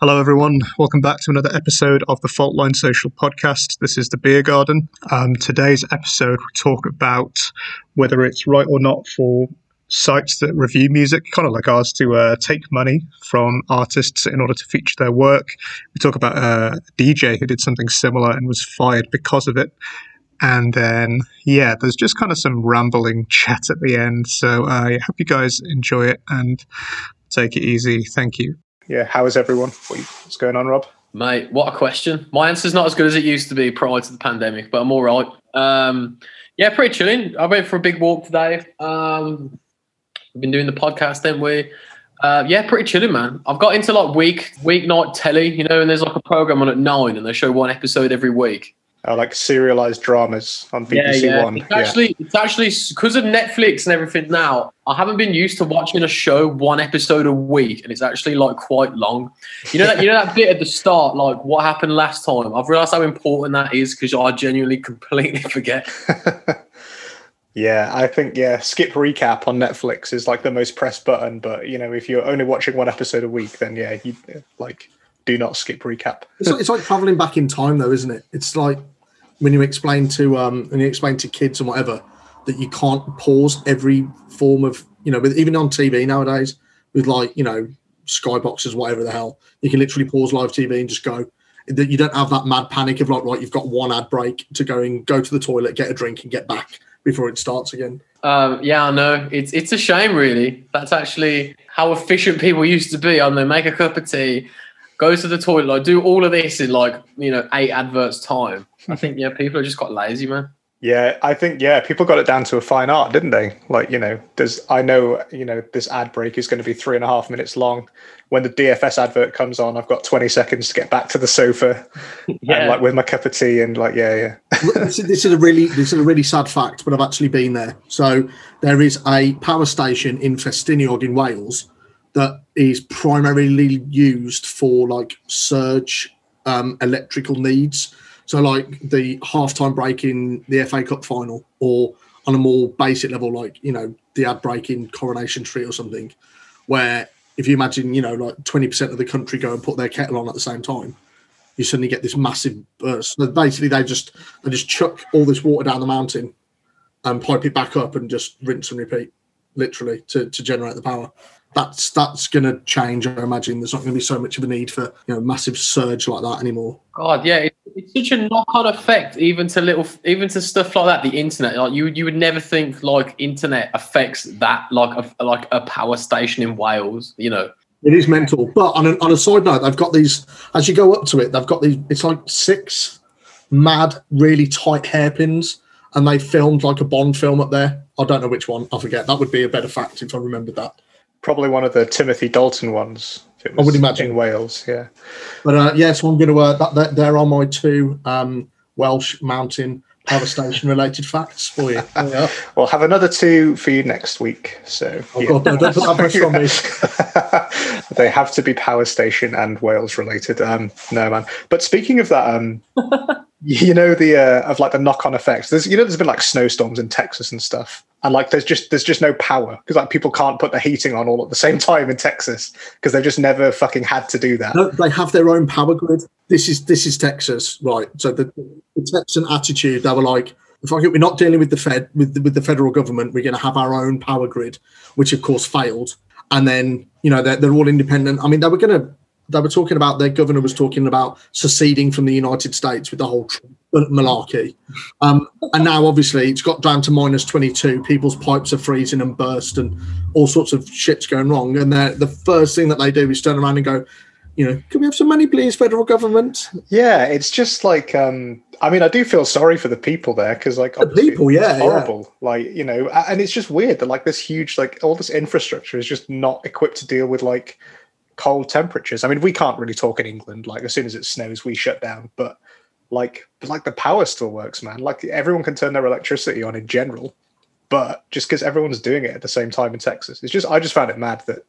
Hello, everyone. Welcome back to another episode of the Faultline Social Podcast. This is the Beer Garden. Um, today's episode, we talk about whether it's right or not for sites that review music, kind of like ours, to uh, take money from artists in order to feature their work. We talk about uh, a DJ who did something similar and was fired because of it. And then, yeah, there's just kind of some rambling chat at the end. So uh, I hope you guys enjoy it and take it easy. Thank you. Yeah, how is everyone? What's going on, Rob? Mate, what a question. My answer's not as good as it used to be prior to the pandemic, but I'm all right. Um, yeah, pretty chilling. I went for a big walk today. Um, we've been doing the podcast, didn't we? Uh, yeah, pretty chilling, man. I've got into like week weeknight telly, you know, and there's like a program on at nine, and they show one episode every week. Oh, like serialized dramas on BBC yeah, yeah. One. It's actually, it's actually because of Netflix and everything now. I haven't been used to watching a show one episode a week, and it's actually like quite long. You know that you know that bit at the start, like what happened last time. I've realised how important that is because I genuinely completely forget. yeah, I think yeah, skip recap on Netflix is like the most pressed button. But you know, if you're only watching one episode a week, then yeah, you like do not skip recap. It's like, it's like traveling back in time, though, isn't it? It's like when you explain to um when you explain to kids and whatever that you can't pause every form of you know, even on TV nowadays with like you know skyboxes, whatever the hell, you can literally pause live TV and just go. That you don't have that mad panic of like, right, you've got one ad break to go and go to the toilet, get a drink, and get back before it starts again. Um, yeah, I know. It's it's a shame, really. That's actually how efficient people used to be. On they make a cup of tea, go to the toilet, like do all of this in like you know eight adverts time. I think yeah, people are just got lazy, man. Yeah, I think yeah, people got it down to a fine art, didn't they? Like you know, there's I know you know this ad break is going to be three and a half minutes long. When the DFS advert comes on, I've got 20 seconds to get back to the sofa, yeah. and like with my cup of tea and like yeah, yeah. this, is, this is a really this is a really sad fact, but I've actually been there. So there is a power station in Ffestiniog in Wales that is primarily used for like surge um, electrical needs. So, like the halftime break in the FA Cup final, or on a more basic level, like you know the ad break in Coronation Street or something, where if you imagine, you know, like twenty percent of the country go and put their kettle on at the same time, you suddenly get this massive burst. So basically, they just they just chuck all this water down the mountain and pipe it back up and just rinse and repeat, literally, to to generate the power that's that's going to change. I imagine there's not going to be so much of a need for you know massive surge like that anymore. God, yeah, it's, it's such a knock-on effect, even to little, even to stuff like that. The internet, like you, you would never think like internet affects that, like a like a power station in Wales. You know, it is mental. But on a, on a side note, they've got these as you go up to it. They've got these. It's like six mad, really tight hairpins, and they filmed like a Bond film up there. I don't know which one. I forget. That would be a better fact if I remembered that probably one of the Timothy Dalton ones. I would imagine in Wales, yeah. But uh, yeah, so I'm going to. Uh, that, there are my two um, Welsh mountain power station related facts for you. We'll have another two for you next week. So oh, yeah. God, no, don't put that pressure on me. they have to be power station and Wales related. Um, no man. But speaking of that, um, you know the uh, of like the knock on effects. There's you know there's been like snowstorms in Texas and stuff and like there's just there's just no power because like people can't put the heating on all at the same time in Texas because they've just never fucking had to do that. No, they have their own power grid. This is this is Texas, right? So the, the Texan attitude, they were like, if we're not dealing with the Fed with the, with the federal government, we're going to have our own power grid, which of course failed. And then you know they're, they're all independent. I mean, they were going to they were talking about their governor was talking about seceding from the United States with the whole malarkey. Um, and now, obviously, it's got down to minus 22. People's pipes are freezing and burst, and all sorts of shit's going wrong. And the first thing that they do is turn around and go, you know, can we have some money, please, federal government? Yeah, it's just like, um, I mean, I do feel sorry for the people there because, like, the people, yeah, horrible. Yeah. Like, you know, and it's just weird that like this huge, like, all this infrastructure is just not equipped to deal with like cold temperatures. I mean, we can't really talk in England. Like, as soon as it snows, we shut down. But like like the power still works, man. Like everyone can turn their electricity on in general, but just because everyone's doing it at the same time in Texas, it's just I just found it mad that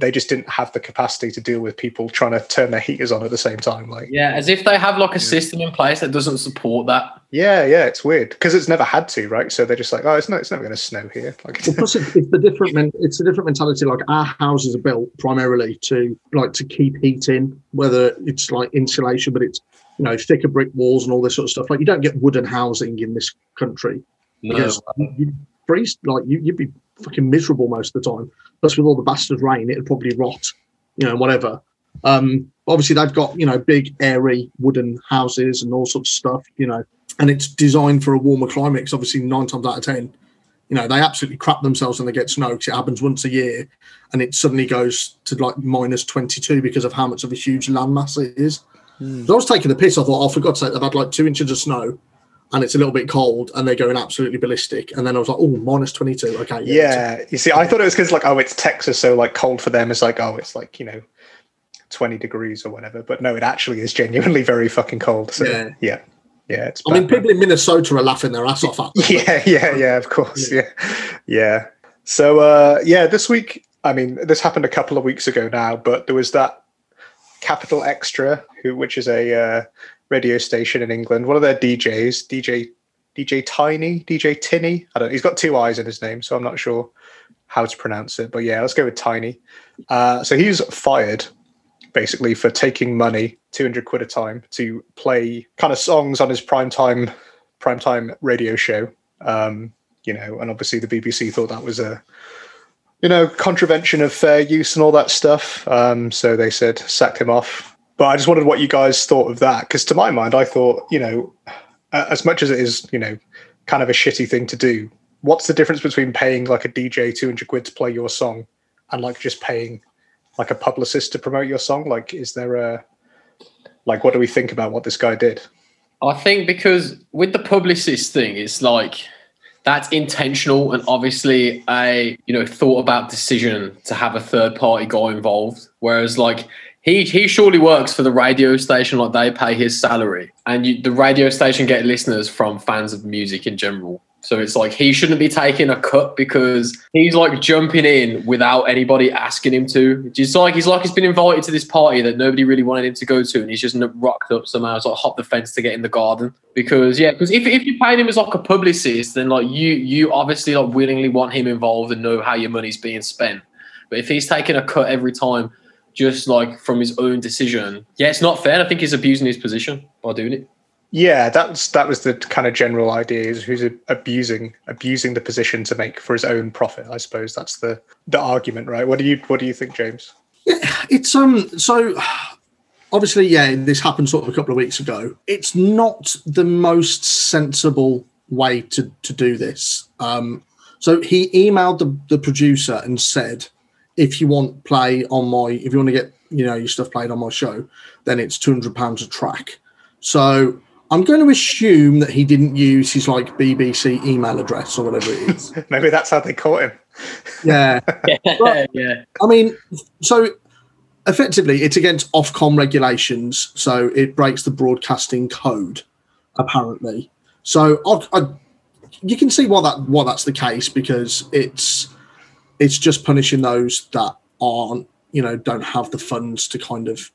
they just didn't have the capacity to deal with people trying to turn their heaters on at the same time. Like, Yeah, as if they have like a system in place that doesn't support that. yeah, yeah, it's weird because it's never had to, right? So they're just like, oh, it's not, it's never going to snow here. Like, Well, plus it, it's the different. Men, it's a different mentality. Like our houses are built primarily to like to keep heat in, whether it's like insulation, but it's you know thicker brick walls and all this sort of stuff. Like you don't get wooden housing in this country No. because you, you freeze. Like you, you'd be fucking miserable most of the time. Plus, with all the bastard rain, it'd probably rot. You know, whatever. Um, obviously, they've got you know big, airy wooden houses and all sorts of stuff. You know, and it's designed for a warmer climate. 'cause obviously, nine times out of ten, you know, they absolutely crap themselves when they get snow because it happens once a year, and it suddenly goes to like minus twenty two because of how much of a huge landmass it is. So I was taking the piss. I thought, oh, for God's sake, they've had like two inches of snow, and it's a little bit cold, and they're going absolutely ballistic. And then I was like, oh, minus twenty two. Okay, yeah, you see, I thought it was because like, oh, it's Texas, so like cold for them is like, oh, it's like you know, twenty degrees or whatever. But no, it actually is genuinely very fucking cold. So Yeah. yeah, yeah, it's. I mean, bad, people in Minnesota are laughing their ass off at. that. yeah yeah yeah of course yeah yeah so uh yeah this week i mean this happened a couple of weeks ago now but there was that capital extra who which is a uh, radio station in england one of their djs dj dj tiny dj tinny i don't he's got two eyes in his name so i'm not sure how to pronounce it but yeah let's go with tiny uh so he's fired basically for taking money 200 quid a time to play kind of songs on his primetime primetime radio show. Um, you know, and obviously the BBC thought that was a, you know, contravention of fair use and all that stuff. Um, so they said sack him off. But I just wondered what you guys thought of that, because to my mind, I thought, you know, as much as it is, you know, kind of a shitty thing to do, what's the difference between paying like a DJ 200 quid to play your song and like just paying like a publicist to promote your song? Like, is there a, like, what do we think about what this guy did? I think because with the publicist thing, it's like that's intentional and obviously a you know thought about decision to have a third party guy involved. Whereas like he he surely works for the radio station, like they pay his salary, and you, the radio station get listeners from fans of music in general. So it's like he shouldn't be taking a cut because he's like jumping in without anybody asking him to. It's like he's like he's been invited to this party that nobody really wanted him to go to, and he's just rocked up somehow, sort of hop the fence to get in the garden. Because yeah, because if if you paid him as like a publicist, then like you you obviously like willingly want him involved and know how your money's being spent. But if he's taking a cut every time, just like from his own decision, yeah, it's not fair. I think he's abusing his position by doing it. Yeah, that's that was the kind of general idea is who's abusing abusing the position to make for his own profit. I suppose that's the the argument, right? What do you what do you think, James? It's um so obviously yeah this happened sort of a couple of weeks ago. It's not the most sensible way to to do this. Um, so he emailed the the producer and said, if you want play on my if you want to get you know your stuff played on my show, then it's two hundred pounds a track. So I'm going to assume that he didn't use his like BBC email address or whatever it is. Maybe that's how they caught him. yeah. Yeah, yeah. I mean, so effectively, it's against Ofcom regulations, so it breaks the broadcasting code, apparently. So I, I, you can see why that why that's the case because it's it's just punishing those that aren't you know don't have the funds to kind of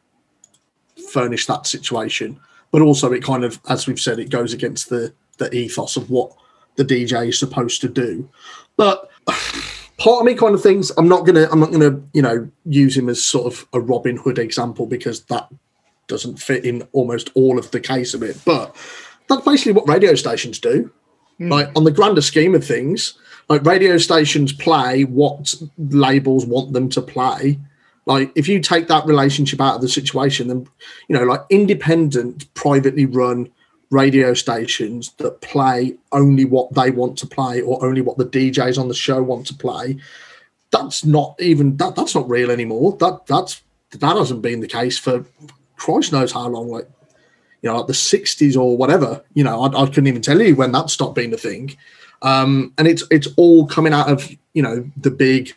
furnish that situation, but also it kind of as we've said it goes against the the ethos of what the DJ is supposed to do, but part of me kind of thinks I'm not gonna I'm not gonna you know use him as sort of a Robin Hood example because that doesn't fit in almost all of the case of it. But that's basically what radio stations do. Hmm. Like on the grander scheme of things, like radio stations play what labels want them to play. Like if you take that relationship out of the situation, then you know, like independent, privately run radio stations that play only what they want to play or only what the DJs on the show want to play. That's not even that. That's not real anymore. That that's that hasn't been the case for Christ knows how long. Like you know, like the '60s or whatever. You know, I, I couldn't even tell you when that stopped being a thing. Um, and it's it's all coming out of you know the big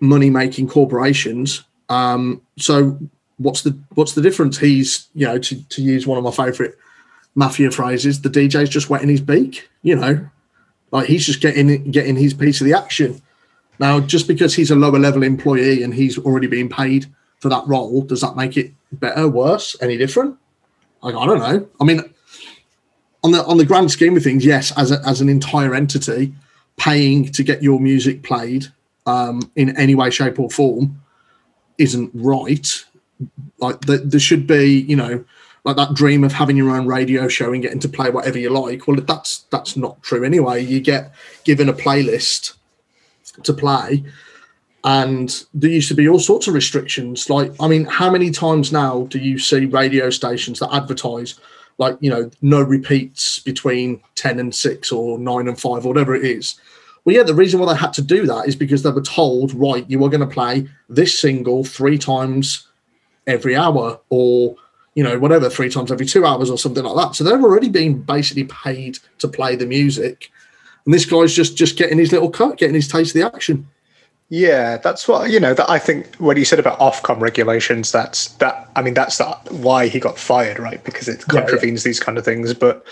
money making corporations. Um, so what's the what's the difference? He's you know to to use one of my favourite mafia phrases, the DJ's just wetting his beak. You know, like he's just getting getting his piece of the action. Now, just because he's a lower level employee and he's already being paid for that role, does that make it better, worse, any different? Like, I don't know. I mean, on the on the grand scheme of things, yes, as a, as an entire entity, paying to get your music played um, in any way, shape, or form isn't right. Like, the, there should be, you know, like that dream of having your own radio show and getting to play whatever you like. Well, that's that's not true anyway. You get given a playlist to play, and there used to be all sorts of restrictions. Like, I mean, how many times now do you see radio stations that advertise? Like you know, no repeats between ten and six or nine and five, or whatever it is. Well, yeah, the reason why they had to do that is because they were told, right, you are going to play this single three times every hour, or you know, whatever, three times every two hours or something like that. So they're already being basically paid to play the music. And this guy's just just getting his little cut, getting his taste of the action. Yeah, that's what you know. That I think when you said about Ofcom regulations. That's that. I mean, that's that, why he got fired, right? Because it contravenes yeah, yeah. these kind of things. But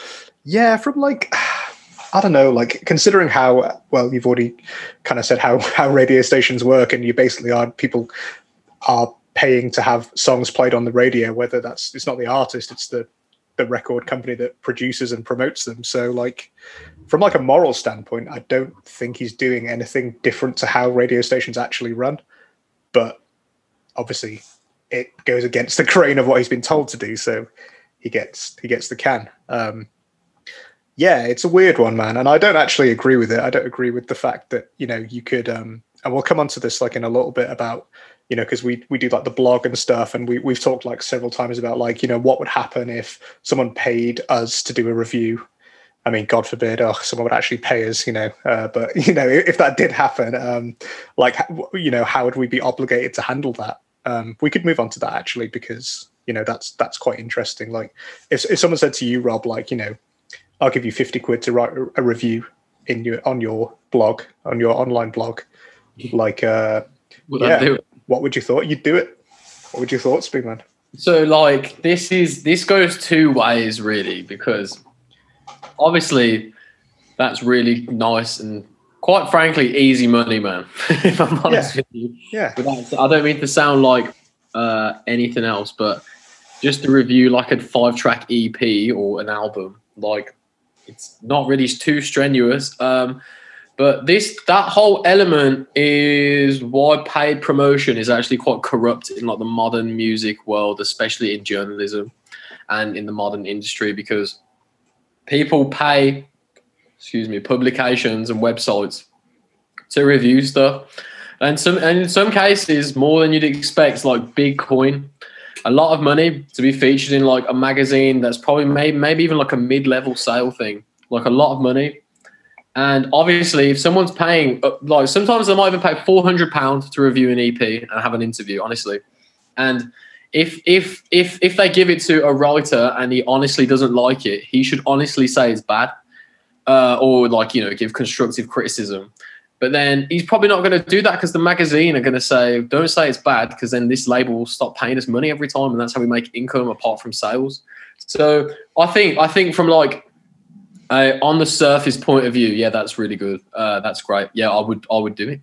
yeah, from like I don't know, like considering how well you've already kind of said how how radio stations work, and you basically are people are paying to have songs played on the radio, whether that's it's not the artist, it's the the record company that produces and promotes them. So like from like a moral standpoint, I don't think he's doing anything different to how radio stations actually run. But obviously it goes against the grain of what he's been told to do, so he gets he gets the can. Um, yeah, it's a weird one, man, and I don't actually agree with it. I don't agree with the fact that you know you could, um, and we'll come on to this like in a little bit about you know, because we we do like the blog and stuff, and we we've talked like several times about like you know what would happen if someone paid us to do a review. I mean, God forbid, oh, someone would actually pay us, you know. Uh, but you know, if that did happen, um, like you know, how would we be obligated to handle that? Um, we could move on to that actually because you know that's that's quite interesting. Like, if if someone said to you, Rob, like you know, I'll give you fifty quid to write a review in your on your blog on your online blog, like uh, would yeah what would you thought? You'd do it. What would your thoughts be, man? So like this is this goes two ways really because obviously that's really nice and quite frankly easy money, man. if I'm honest yeah. with you. Yeah. I don't mean to sound like uh, anything else, but just to review like a five track EP or an album, like it's not really too strenuous. Um, but this that whole element is why paid promotion is actually quite corrupt in like the modern music world, especially in journalism and in the modern industry, because people pay, excuse me, publications and websites to review stuff. And some and in some cases more than you'd expect, like Bitcoin, a lot of money to be featured in like a magazine that's probably maybe maybe even like a mid-level sale thing. Like a lot of money and obviously, if someone's paying, uh, like sometimes they might even pay four hundred pounds to review an EP and have an interview. Honestly, and if if if if they give it to a writer and he honestly doesn't like it, he should honestly say it's bad, uh, or like you know give constructive criticism. But then he's probably not going to do that because the magazine are going to say, "Don't say it's bad," because then this label will stop paying us money every time, and that's how we make income apart from sales. So I think I think from like uh, on the surface point of view, yeah, that's really good. Uh, that's great. Yeah, I would I would do it.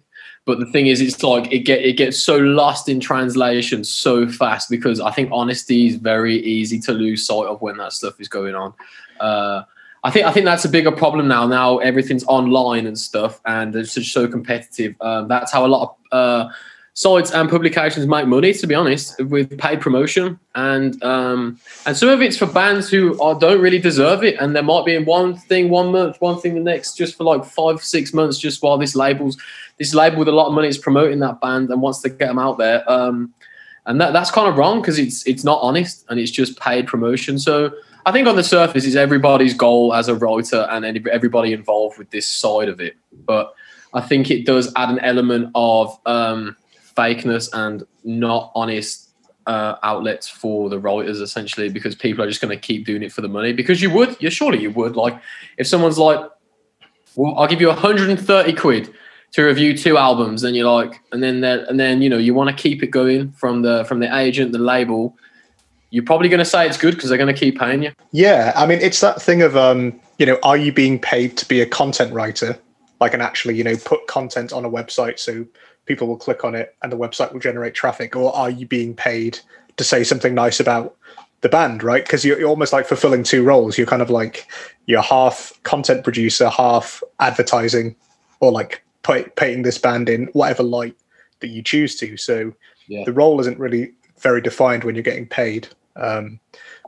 But the thing is, it's like it get it gets so lost in translation so fast because I think honesty is very easy to lose sight of when that stuff is going on. Uh, I think I think that's a bigger problem now. Now everything's online and stuff, and it's just so competitive. Um, that's how a lot of uh, sites and publications make money, to be honest, with paid promotion, and um, and some of it's for bands who are, don't really deserve it, and there might be one thing one month, one thing the next, just for like five six months, just while this labels this label with a lot of money is promoting that band and wants to get them out there, um, and that that's kind of wrong because it's it's not honest and it's just paid promotion. So. I think on the surface is everybody's goal as a writer and everybody involved with this side of it. But I think it does add an element of um, fakeness and not honest uh, outlets for the writers essentially because people are just going to keep doing it for the money. Because you would yeah surely you would. Like if someone's like well i'll give you 130 quid to review two albums and you're like and then and then you know you want to keep it going from the from the agent the label you're probably going to say it's good because they're going to keep paying you. Yeah i mean it's that thing of um you know are you being paid to be a content writer? Like and actually you know put content on a website so people will click on it and the website will generate traffic or are you being paid to say something nice about the band right? Because you're, you're almost like fulfilling two roles. You're kind of like you're half content producer half advertising or like pay, paying this band in whatever light that you choose to. So Yeah. the role isn't really very defined when you're getting paid. Um,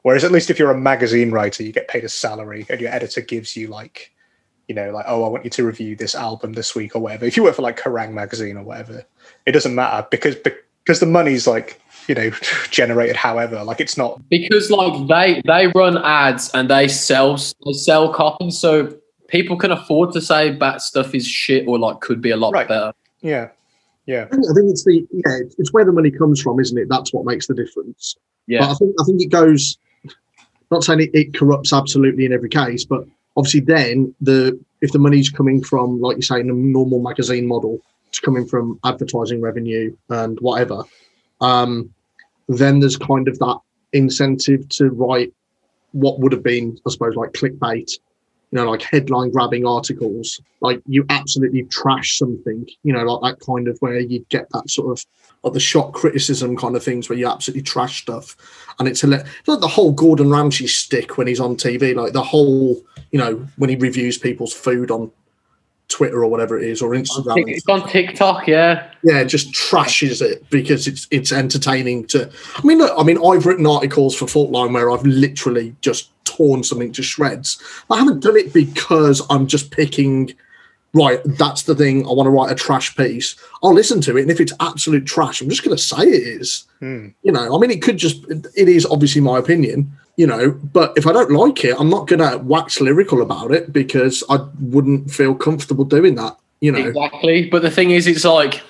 whereas at least if you're a magazine writer you get paid a salary and your editor gives you like you know like oh i want you to review this album this week or whatever if you work for like Kerrang magazine or whatever it doesn't matter because because the money's like you know generated however like it's not because like they they run ads and they sell they sell copies, so people can afford to say bad stuff is shit or like could be a lot Right. better. yeah yeah I think, it's the yeah, it's where the money comes from, isn't it? That's what makes the difference. But Yeah, I think I think it goes. Not saying it, it corrupts absolutely in every case, but obviously then the if the money's coming from like you say in a normal magazine model, it's coming from advertising revenue and whatever. Um, then there's kind of that incentive to write what would have been, I suppose, like clickbait, you know, like headline grabbing articles. Like you absolutely trash something, you know, like that kind of where you get that sort of like the shock criticism kind of things where you absolutely trash stuff. And it's, it's like the whole Gordon Ramsay stick when he's on TV, like the whole, you know, when he reviews people's food on Twitter or whatever it is or Instagram. it's on TikTok. Yeah, yeah, just trashes it because it's it's entertaining to. I mean, look, I mean, I've written articles for Faultline where I've literally just torn something to shreds. I haven't done it because I'm just picking. Right, that's the thing. I want to write a trash piece. I'll listen to it, and if it's absolute trash, I'm just going to say it is. Hmm. You know, I mean, it could just. It is obviously my opinion. You know, but if I don't like it, I'm not going to wax lyrical about it because I wouldn't feel comfortable doing that. You know, exactly. But the thing is, it's like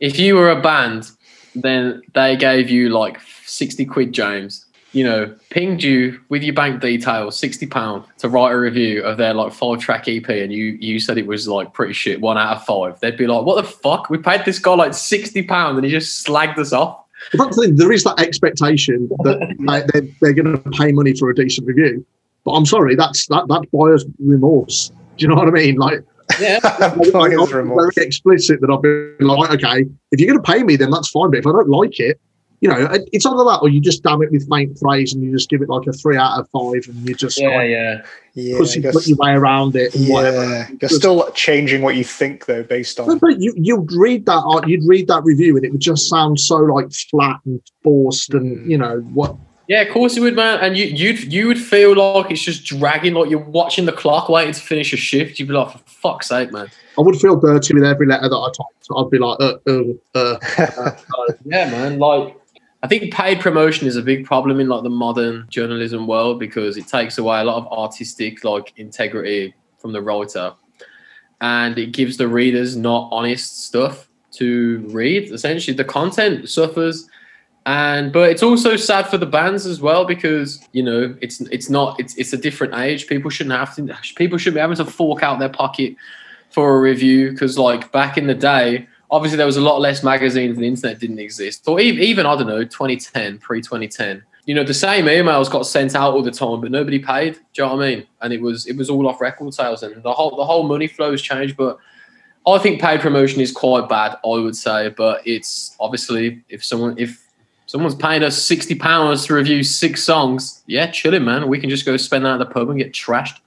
if you were a band, then they gave you like sixty quid, James. You know, pinged you with your bank details, sixty pound to write a review of their like five track EP, and you you said it was like pretty shit, one out of five. They'd be like, "What the fuck? We paid this guy like sixty pound, and he just slagged us off." But that's the thing, there is that expectation that like, they're, they're going to pay money for a decent review. But I'm sorry, that's that that's buyer's remorse. Do you know what I mean? Like, Yeah, Buyer's I'm remorse. very explicit that I've been like, okay, if you're going to pay me, then that's fine. But if I don't like it, you know, it's either that or you just damn it with faint praise and you just give it like a three out of five and you just yeah, like, yeah. yeah I pussy put your way around it and whatever. yeah you're still changing what you think though based on but you you'd read that art- you'd read that review and it would just sound so like flat and forced and you know what Yeah, of course it would, man. And you you'd you would feel like it's just dragging, like you're watching the clock waiting to finish a shift. You'd be like, for fuck's sake, man. I would feel dirty with every letter that I typed. I'd be like, uh, uh, uh, uh, uh. Yeah, man. Like I think paid promotion is a big problem in like the modern journalism world because it takes away a lot of artistic like integrity from the writer. And it gives the readers not honest stuff to read. Essentially the content suffers. And but it's also sad for the bands as well because you know it's it's not it's it's a different age. People shouldn't have to people shouldn't be having to fork out their pocket for a review because like back in the day obviously there was a lot less magazines and the internet didn't exist. Or even, even i don't know 2010 pre-2010 you know the same emails got sent out all the time but nobody paid. Do you know what i mean? And it was it was all off record sales and the whole the whole money flows changed but i think paid promotion is quite bad i would say. But it's obviously if someone if someone's paying us 60 pounds to review six songs yeah chilling man. We can just go spend that at the pub and get trashed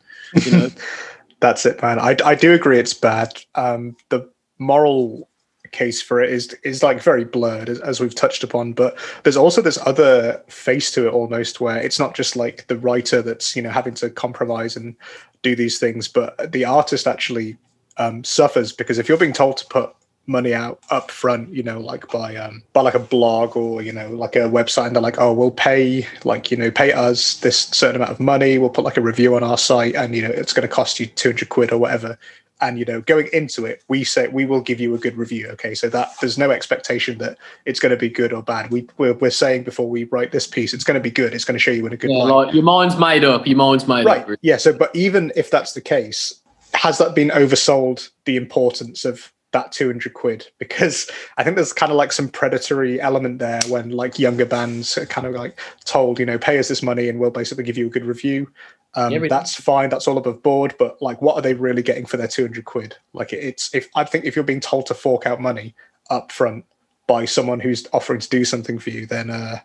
you know? That's it, man. I, I do agree it's bad. Um, the moral case for it is is like very blurred as, as we've touched upon but there's also this other face to it almost where it's not just like the writer that's you know having to compromise and do these things but the artist actually um, suffers because if you're being told to put money out up front you know like by um by like a blog or you know like a website and they're like oh we'll pay like you know pay us this certain amount of money we'll put like a review on our site and you know it's going to cost you 200 quid or whatever and you know going into it we say we will give you a good review okay? So that there's no expectation that it's going to be good or bad. We we're, we're saying before we write this piece it's going to be good. It's going to show you in a good yeah, light. like your mind's made up. Your mind's made right. up yeah so but even if that's the case has that been oversold the importance of that 200 quid? Because I think there's kind of like some predatory element there when like younger bands are kind of like told, you know, pay us this money and we'll basically give you a good review. Um, Yeah, that's fine. That's all above board. But like, what are they really getting for their 200 quid? Like it's, if I think if you're being told to fork out money up front by someone who's offering to do something for you, then, uh,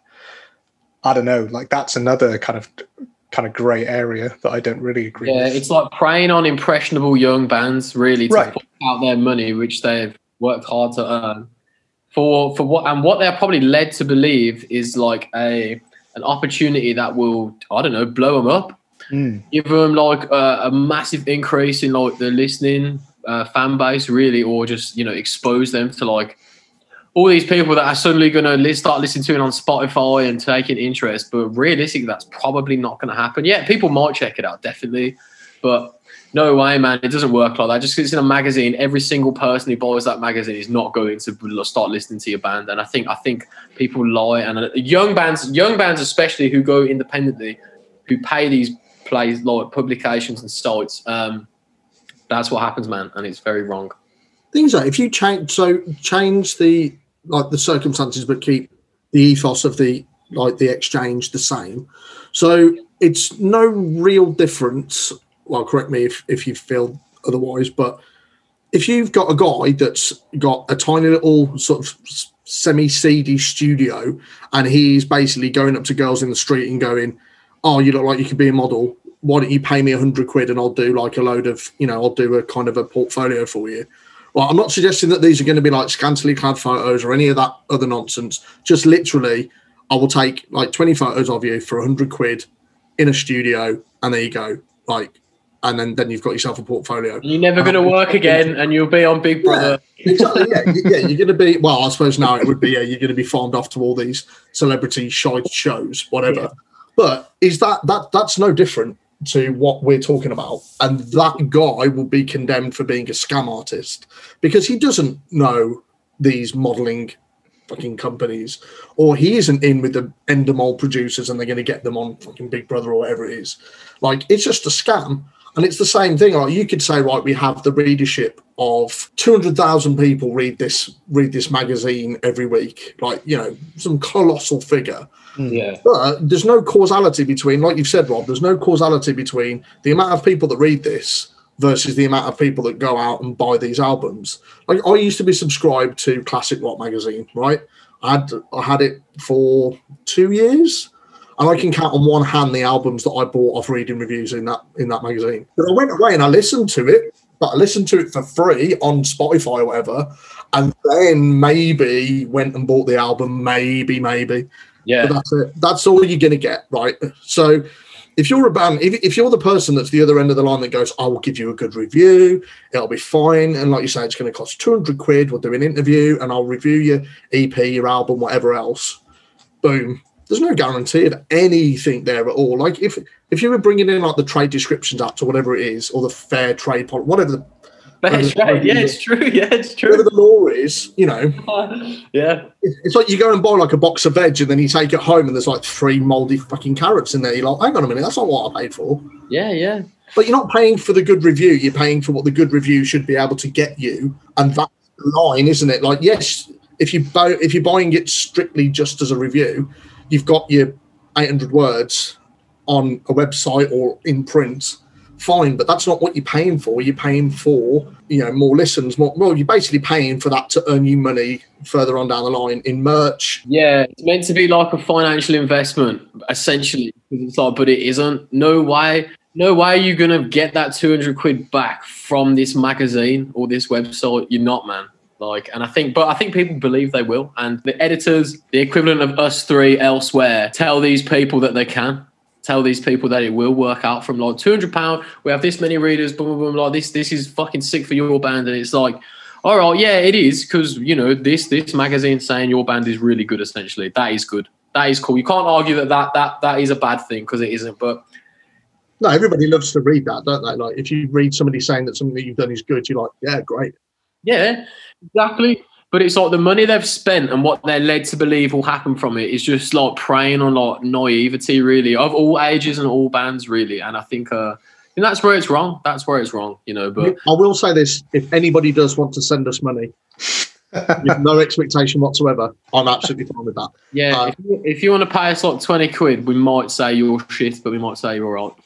I don't know, like that's another kind of, kind of gray area that I don't really agree Yeah, with. it's like preying on impressionable young bands, really, to Right. put out their money, which they've worked hard to earn. For for what and what they're probably led to believe is like a an opportunity that will I don't know blow them up, Mm. give them like a, massive increase in like the listening uh, fan base, really, or just you know expose them to like all these people that are suddenly going to start listening to it on Spotify and taking interest. But realistically, that's probably not going to happen. Yeah, people might check it out, definitely. But no way, man. It doesn't work like that. Just because it's in a magazine, every single person who buys that magazine is not going to start listening to your band. And I think I think people lie, and uh, young bands, young bands especially, who go independently, who pay these plays like publications and sites. Um, that's what happens, man, and it's very wrong. things like if you change so change the like the circumstances but keep the ethos of the like the exchange the same so it's no real difference well correct me if if you feel otherwise but if you've got a guy that's got a tiny little sort of semi seedy studio and he's basically going up to girls in the street and going oh you look like you could be a model why don't you pay me a hundred quid and I'll do like a load of you know I'll do a kind of a portfolio for you well, I'm not suggesting that these are going to be like scantily clad photos or any of that other nonsense. Just literally, I will take like 20 photos of you for a 100 quid in a studio, and there you go. Like, and then then you've got yourself a portfolio. You're never going to work again, and you'll be on Big Brother. exactly. Yeah, yeah. You're going to be. Well, I suppose now it would be. Yeah, you're going to be farmed off to all these celebrity shite shows, whatever. But is that that that's no different to what we're talking about? And that guy will be condemned for being a scam artist because he doesn't know these modelling fucking companies, or he isn't in with the Endemol producers and they're going to get them on fucking Big Brother or whatever it is. Like it's just a scam. And it's the same thing. Like you could say, right, we have the readership of two hundred thousand people read this read this magazine every week. Like you know, some colossal figure. Hmm. Yeah. But there's no causality between, like you've said, Rob. There's no causality between the amount of people that read this versus the amount of people that go out and buy these albums. Like I used to be subscribed to Classic Rock magazine, right? I had I had it for two years, and I can count on one hand the albums that I bought off reading reviews in that in that magazine. But I went away and I listened to it, but I listened to it for free on Spotify or whatever, and then maybe went and bought the album. Maybe, maybe. Yeah. But that's it. That's all you're going to get, right? So if you're a band, if, if you're the person that's the other end of the line that goes, I will give you a good review, it'll be fine. And like you say, it's going to cost 200 quid. We'll do an interview and I'll review your EP, your album, whatever else. Boom. There's no guarantee of anything there at all. Like if if you were bringing in like the Trade Descriptions Act or whatever it is, or the Fair Trade, Pol- whatever the, That's right. Yeah, it's true. Yeah, it's true. whatever the law is, you know, yeah. It's like you go and buy like a box of veg and then you take it home and there's like three moldy fucking carrots in there. You're like, hang on a minute, that's not what I paid for. Yeah, yeah. But you're not paying for the good review. You're paying for what the good review should be able to get you, and that's the line, isn't it? Like, yes, if you buy, if you're buying it strictly just as a review, you've got your 800 words on a website or in print. Fine, but that's not what you're paying for. You're paying for, you know, more listens. More, well, you're basically paying for that to earn you money further on down the line in merch, Yeah, it's meant to be like a financial investment, essentially. It's like, but it isn't. No way, no way you're gonna get that 200 quid back from this magazine or this website. You're not, man. Like, and I think, but I think people believe they will. And the editors, the equivalent of us three elsewhere, tell these people that they can. Tell these people that it will work out from like 200 pound. We have this many readers, boom, boom, boom. Like this, this is fucking sick for your band. And it's like, all right, yeah, it is because you know this this magazine saying your band is really good. Essentially, that is good. That is cool. You can't argue that that that, that is a bad thing because it isn't. But No, everybody loves to read that, don't they? Like if you read somebody saying that something that you've done is good, you're like, yeah, great. Yeah, exactly. But it's like the money they've spent and what they're led to believe will happen from it is just like preying on like naivety, really, of all ages and all bands, really. And I think, uh, And that's where it's wrong. That's where it's wrong, you know. But I will say this: if anybody does want to send us money with no expectation whatsoever, I'm absolutely fine with that. yeah, Uh, if, you, if you want to pay us like twenty quid, we might say you're shit, but we might say you're all right.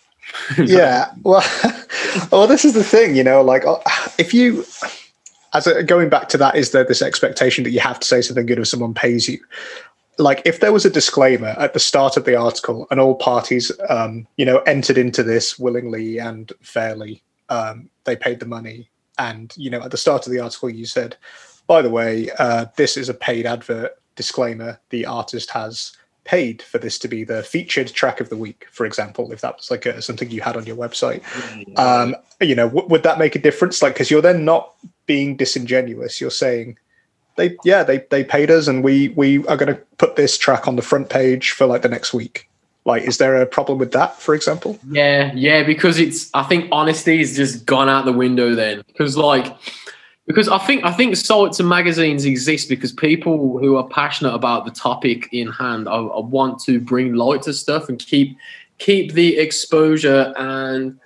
yeah well well this is the thing you know like uh, if you as a, going back to that is there this expectation that you have to say something good if someone pays you? Like if there was a disclaimer at the start of the article and all parties um you know entered into this willingly and fairly um they paid the money. And you know at the start of the article you said by the way uh this is a paid advert disclaimer. The artist has paid for this to be the featured track of the week for example if that was like a, something you had on your website. Um, you know, w- would that make a difference? Like, because you're then not being disingenuous. You're saying they, yeah, they they paid us, and we we are going to put this track on the front page for like the next week. Like, is there a problem with that, for example? Yeah, yeah, because it's I think honesty has just gone out the window then. Because like because I think I think sites and magazines exist because people who are passionate about the topic in hand I, I want to bring light to stuff and keep keep the exposure and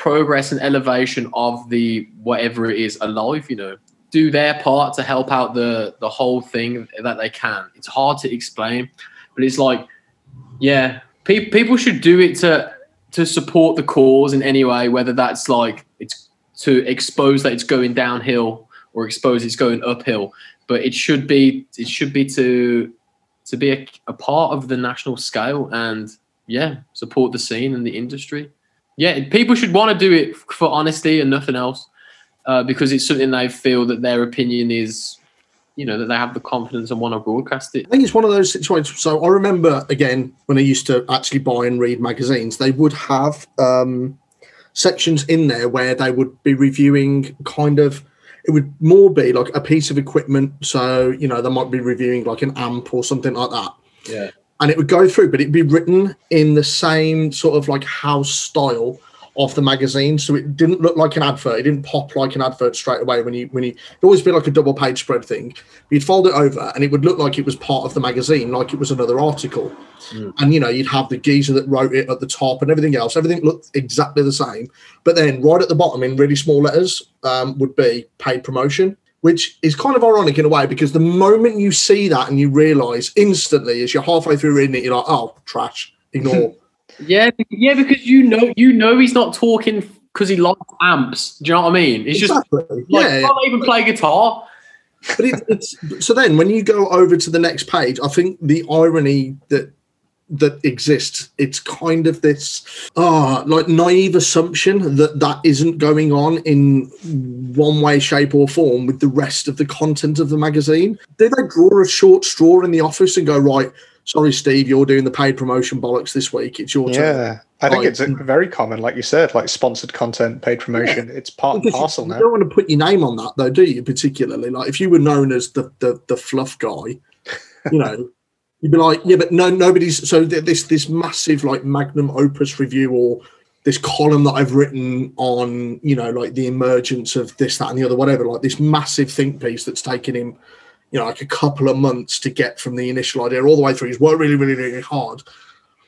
progress and elevation of the whatever it is alive, you know. Do their part to help out the the whole thing that they can. It's hard to explain, but it's like, yeah, pe- people should do it to to support the cause in any way, whether that's like it's to expose that it's going downhill or expose it's going uphill. But it should be it should be to to be a, a part of the national scale and yeah, support the scene and the industry. Yeah, people should want to do it for honesty and nothing else, uh, because it's something they feel that their opinion is, you know, that they have the confidence and want to broadcast it. I think it's one of those situations. So I remember again when I used to actually buy and read magazines, they would have um, sections in there where they would be reviewing kind of. It would more be like a piece of equipment. So you know they might be reviewing like an amp or something like that. Yeah. And it would go through, but it'd be written in the same sort of like house style of the magazine. So it didn't look like an advert. It didn't pop like an advert straight away when you when you it'd always be like a double page spread thing. You'd fold it over and it would look like it was part of the magazine, like it was another article. And you know, you'd have the geezer that wrote it at the top and everything else. Everything looked exactly the same. But then right at the bottom in really small letters um, would be paid promotion which is kind of ironic in a way because the moment you see that and you realize instantly as you're halfway through reading it, you're like, oh, trash, ignore. Yeah, yeah, because you know, you know, he's not talking because he likes amps. Do you know what I mean? It's just like, yeah. can't even play guitar. But it, it's so then when you go over to the next page, I think the irony that that exists, it's kind of this ah like naive assumption that that isn't going on in one way, shape, or form with the rest of the content of the magazine. Did they draw a short straw in the office and go right? Sorry, Steve, you're doing the paid promotion bollocks this week. It's your turn. Yeah, I think it's uh, very common, like you said, like sponsored content, paid promotion. It's part and Because you- parcel you, now. You don't want to put your name on that, though, do you? Particularly, like if you were known as the the, the fluff guy, you know, you'd be like, yeah, but no, nobody's. So this this massive like magnum opus review or this column that I've written on, you know, like the emergence of this, that, and the other, whatever. Like this massive think piece that's taken him, you know, like a couple of months to get from the initial idea all the way through. He's worked really, really, really hard.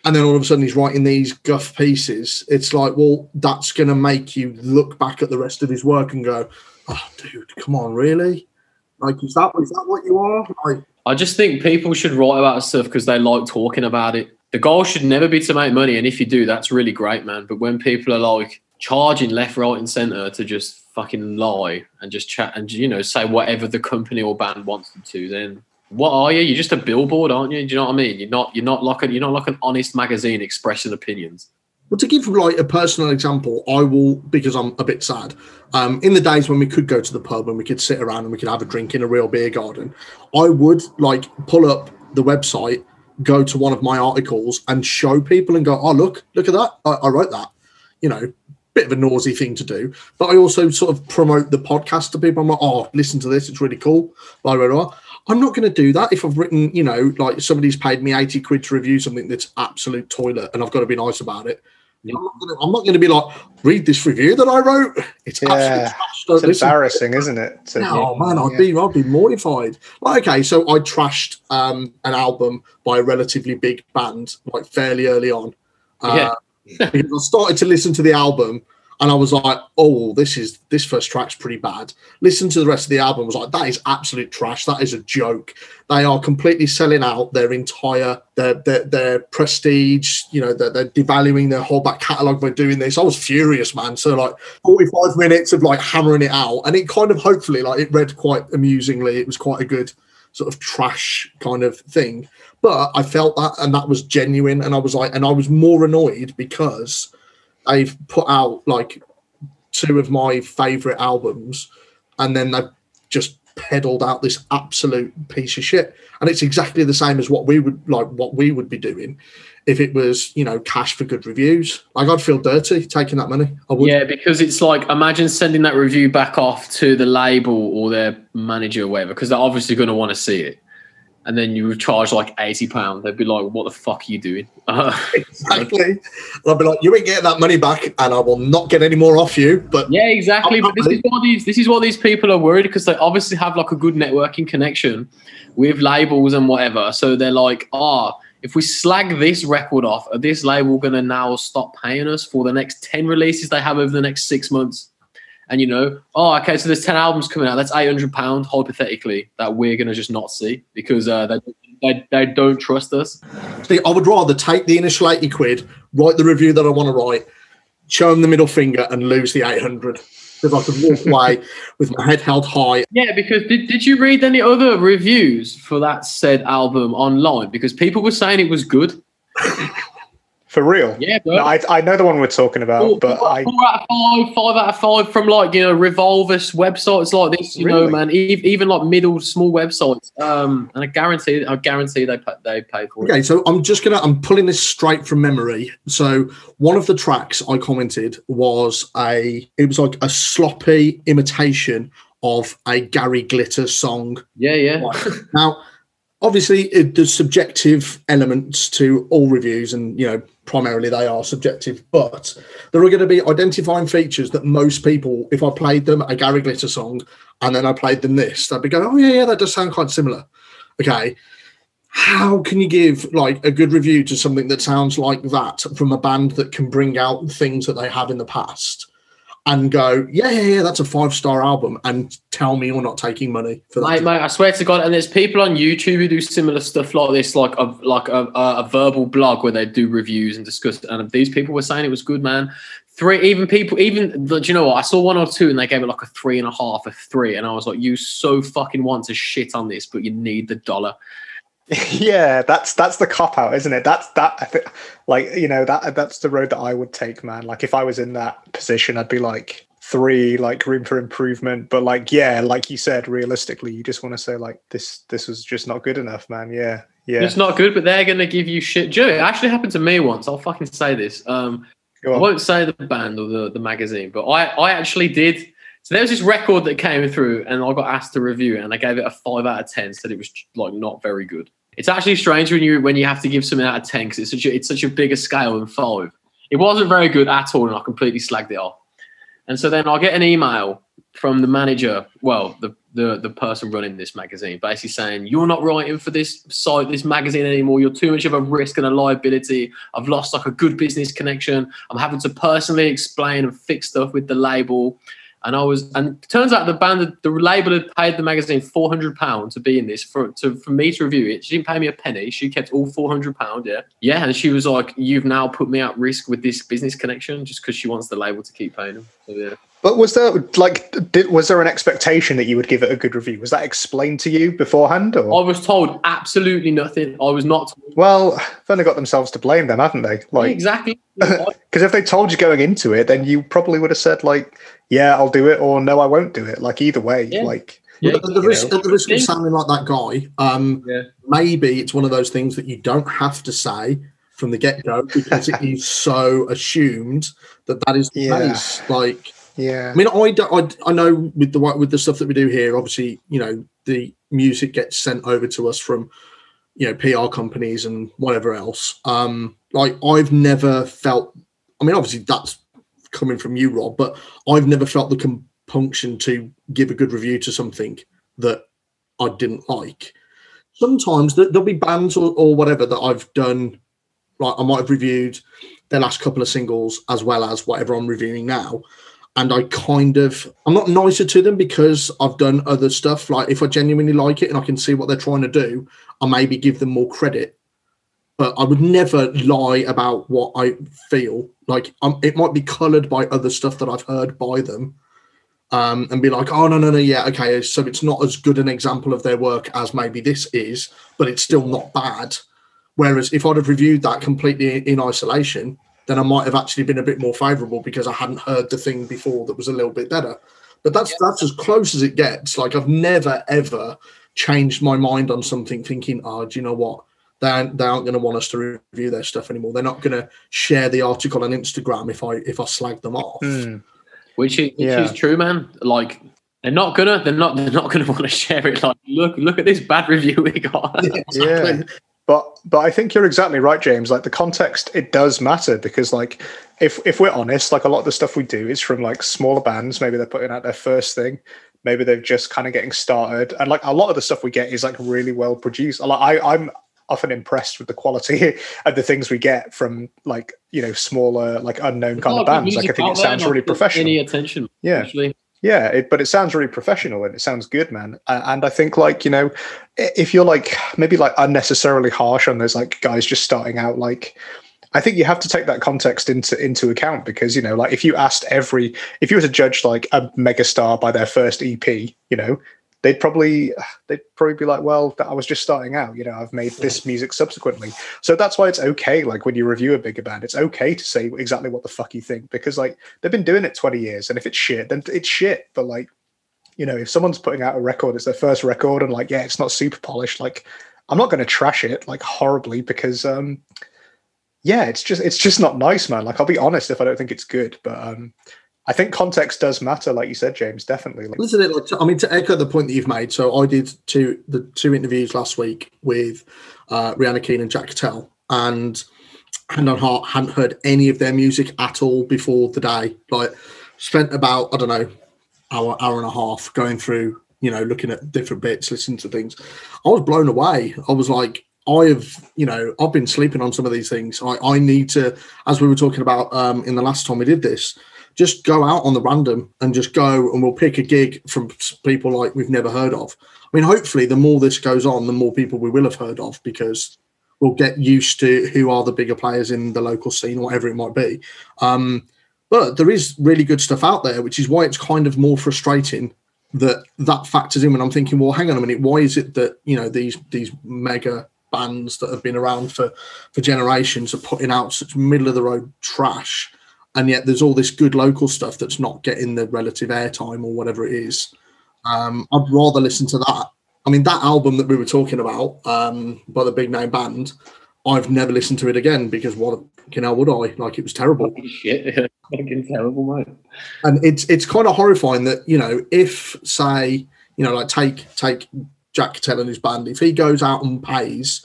And then all of a sudden he's writing these guff pieces. It's like, well, that's going to make you look back at the rest of his work and go, oh, dude, come on, really? Like, is that is that what you are? Like, I just think people should write about stuff because they like talking about it. The goal should never be to make money, and if you do, that's really great, man. But when people are like charging left, right, and center to just fucking lie and just chat and you know say whatever the company or band wants them to, then what are you? You're just a billboard, aren't you? Do you know what I mean? You're not. You're not like a, You're not like an honest magazine expressing opinions. Well, to give like a personal example, I will because I'm a bit sad. Um, in the days when we could go to the pub and we could sit around and we could have a drink in a real beer garden, I would like pull up the website, go to one of my articles, and show people and go, "Oh, look, look at that! I, I wrote that." You know, bit of a noisy thing to do, but I also sort of promote the podcast to people. I'm like, "Oh, listen to this; it's really cool." Blah blah blah. I'm not going to do that if I've written, you know, like somebody's paid me 80 quid to review something that's absolute toilet and I've got to be nice about it. I'm not gonna- I'm not going to be like, read this review that I wrote. It's Yeah, absolute trash. It's embarrassing, isn't it? to- No, man, I'd Yeah. be, I'd be mortified. Like, okay, so I trashed um, an album by a relatively big band, like fairly early on. Uh, because I started to listen to the album, and I was like, "Oh, this is this first track's pretty bad." Listen to the rest of the album. I was like, "That is absolute trash. That is a joke. They are completely selling out their entire their their, their prestige. You know, they're, they're devaluing their whole back catalog by doing this." I was furious, man. So like, forty five minutes of like hammering it out, and it kind of hopefully like it read quite amusingly. It was quite a good sort of trash kind of thing. But I felt that, and that was genuine. And I was like, and I was more annoyed because they've put out like two of my favorite albums, and then they've just peddled out this absolute piece of shit. And it's exactly the same as what we would like, what we would be doing if it was, you know, cash for good reviews. Like I'd feel dirty taking that money. I would. Yeah, because it's like imagine sending that review back off to the label or their manager or whatever, because they're obviously going to want to see it. And then you would charge like eighty pound. They'd be like, "What the fuck are you doing?" Uh, Exactly. And I'd be like, you ain't getting that money back, and I will not get any more off you. But yeah, exactly. But this is what these this is what these people are worried because they obviously have like a good networking connection with labels and whatever. So they're like, "Ah, if we slag this record off, are this label going to now stop paying us for the next 10 releases they have over the next six months? And you know, oh, okay, so there's 10 albums coming out. That's 800 pounds, hypothetically, that we're going to just not see because uh, they, they, they don't trust us. See, I would rather take the initial 80 quid, write the review that I want to write, show them the middle finger, and lose the 800 because I could walk away with my head held high. Yeah, because did, did you read any other reviews for that said album online? Because people were saying it was good. For real? Yeah, bro. No, I, I know the one we're talking about, Four, but four, I four out of five, five out of five from like you know revolvers websites like this, you know, man. Even, even like middle small websites, um, and I guarantee, I guarantee they pay, they pay for it. Okay, so I'm just gonna I'm pulling this straight from memory. So one of the tracks I commented was a it was like a sloppy imitation of a Gary Glitter song. Yeah, yeah. Now, obviously, it, there's subjective elements to all reviews, and you know, primarily they are subjective. But there are going to be identifying features that most people, if I played them a Gary Glitter song and then I played them this, they'd be going, "Oh yeah, yeah, that does sound quite similar." Okay, how can you give like a good review to something that sounds like that from a band that can bring out things that they have in the past? And go, yeah, yeah, yeah, that's a five star album, and tell me you're not taking money for that. Mate, mate, I swear to God, and there's people on YouTube who do similar stuff like this, like a like a, a, verbal blog where they do reviews and discuss. And these people were saying it was good, man. Three, even people, even do you know what? I saw one or two, and they gave it like a three and a half, a three, and I was like, you so fucking want to shit on this, but you need the dollar. Yeah, that's that's the cop out, isn't it? That's that. I think, like you know, that that's the road that I would take, man. Like if I was in that position, I'd be like three, like room for improvement. But like, yeah, like you said, realistically, you just want to say like this. This was just not good enough, man. Yeah, yeah. It's not good, but they're gonna give you shit. Joe, it actually happened to me once. I'll fucking say this. Um, I won't say the band or the, the magazine, but I, I actually did. So there was this record that came through, and I got asked to review it, and I gave it a five out of ten. Said it was like not very good. It's actually strange when you when you have to give something out of ten because it's such a, it's such a bigger scale than five. It wasn't very good at all, and I completely slagged it off. And so then I get an email from the manager, well, the, the the person running this magazine, basically saying, You're not writing for this site, this magazine anymore. You're too much of a risk and a liability. I've lost like a good business connection. I'm having to personally explain and fix stuff with the label. And I was, and it turns out the band, the label had paid the magazine four hundred pounds to be in this for to for me to review it. She didn't pay me a penny. She kept all four hundred pound. Yeah, yeah. And she was like, "You've now put me at risk with this business connection just because she wants the label to keep paying them." So yeah. But was there like did, was there an expectation that you would give it a good review? Was that explained to you beforehand, or I was told absolutely nothing. I was not told well, they've only got themselves to blame, then, haven't they? Like, exactly. because if they told you going into it, then you probably would have said like, "Yeah, I'll do it," or "No, I won't do it." Like either way, Yeah. like Yeah, At the, risk, at the risk of sounding like that guy, um, Yeah. maybe it's one of those things that you don't have to say from the get go because it is so assumed that that is the Yeah. case. Like, yeah, I mean, I, don't- I, I know with the with the stuff that we do here, obviously, you know, the music gets sent over to us from, you know, PR companies and whatever else. Um, like, I've never felt. I mean, obviously, that's coming from you, Rob, but I've never felt the compunction to give a good review to something that I didn't like. Sometimes there- there'll be bands or, or whatever that I've done Like I might have reviewed their last couple of singles as well as whatever I'm reviewing now. And I kind of I'm not nicer to them because I've done other stuff. Like if I genuinely like it and I can see what they're trying to do, I maybe give them more credit. But I would never lie about what I feel. Like um, it might be coloured by other stuff that I've heard by them, um, and be like, oh no no no yeah okay, so it's not as good an example of their work as maybe this is, but it's still not bad. Whereas if I'd have reviewed that completely in isolation, then I might have actually been a bit more favourable because I hadn't heard the thing before that was a little bit better. But that's that's as close as it gets. Like I've never ever changed my mind on something, thinking, oh, do you know what? They aren't, they aren't going to want us to review their stuff anymore. They're not going to share the article on Instagram if I if I slag them off. Mm. which is, which Yeah. is true, man. Like they're not gonna, they're not, they're not gonna want to share it. Like, look, look at this bad review we got. Yeah. But but I think you're exactly right, James. Like the context, it does matter because like if if we're honest, like a lot of the stuff we do is from like smaller bands. Maybe they're putting out their first thing. Maybe they're just kind of getting started. And like a lot of the stuff we get is like really well produced. Like I, I'm often impressed with the quality of the things we get from like you know smaller like unknown kind of bands. Like I think it sounds really professional. Any attention? Yeah. Actually, Yeah, it, but it sounds really professional and it sounds good, man. Uh, and I think like you know, if you're like maybe like unnecessarily harsh on those like guys just starting out, like I think you have to take that context into into account because you know, like if you asked every, if you were to judge like a megastar by their first EP, you know, they'd probably they'd probably be like, well, I was just starting out, you know, I've made this music subsequently. So that's why it's okay. Like when you review a bigger band, it's okay to say exactly what the fuck you think because like they've been doing it 20 years and if it's shit, then it's shit. But like, you know, if someone's putting out a record, it's their first record and like, yeah, it's not super polished, like I'm not going to trash it like horribly because, um, yeah, it's just, it's just not nice, man. Like I'll be honest if I don't think it's good, but, um, I think context does matter, like you said, James. Definitely. Like, I mean, to echo the point that you've made. So I did two the two interviews last week with uh, Rihanna Keane and Jack Cattell, and Hand on Heart hadn't heard any of their music at all before the day. Like, spent about I don't know hour hour and a half going through, you know, looking at different bits, listening to things. I was blown away. I was like. I have, you know, I've been sleeping on some of these things. I, I need to, as we were talking about um, in the last time we did this, just go out on the random and just go and we'll pick a gig from people like we've never heard of. I mean, hopefully, the more this goes on, the more people we will have heard of because we'll get used to who are the bigger players in the local scene, or whatever it might be. Um, but there is really good stuff out there, which is why it's kind of more frustrating that that factors in when I'm thinking, well, hang on a minute, why is it that you know these these mega bands that have been around for for generations are putting out such middle of the road trash? And yet there's all this good local stuff that's not getting the relative airtime or whatever it is. Um, I'd rather listen to that. I mean, that album that we were talking about um, by the big name band, I've never listened to it again because what the fucking hell would I? Like it was terrible. shit, fucking terrible, mate. And it's it's kind of horrifying that you know if say you know like take take Jack Cattell and his band, if he goes out and pays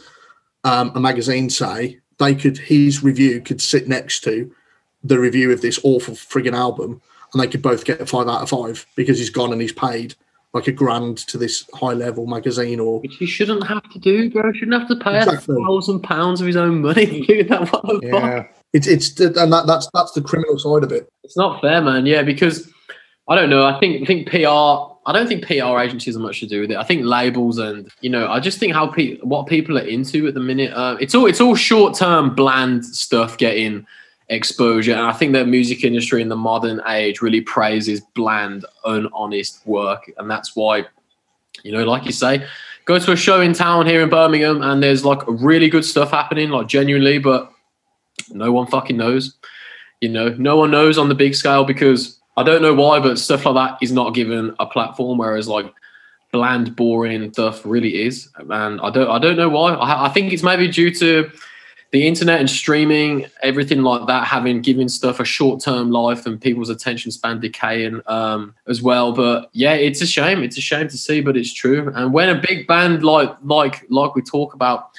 um, a magazine, say they could his review could sit next to the review of this awful frigging album, and they could both get a five out of five because he's gone and he's paid like a grand to this high level magazine or Which he shouldn't have to do, bro. He Shouldn't have to pay Exactly. a thousand pounds of his own money to do that. What the fuck? yeah. it's it's and that that's that's the criminal side of it. It's not fair, man. Yeah, because I don't know. I think I think PR. I don't think PR agencies have much to do with it. I think labels and you know, I just think how pe- what people are into at the minute. Uh, it's all it's all short term, bland stuff getting exposure. And I think the music industry in the modern age really praises bland, unhonest work, and that's why, you know, like you say, go to a show in town here in Birmingham, and there's like really good stuff happening, like genuinely, but no one fucking knows. You know, no one knows on the big scale because I don't know why, but stuff like that is not given a platform, whereas like bland, boring stuff really is. And I don't, I don't know why. I, I think it's maybe due to the internet and streaming, everything like that, having given stuff a short-term life and people's attention span decaying um, as well. But yeah, it's a shame. It's a shame to see, but it's true. And when a big band like like like we talk about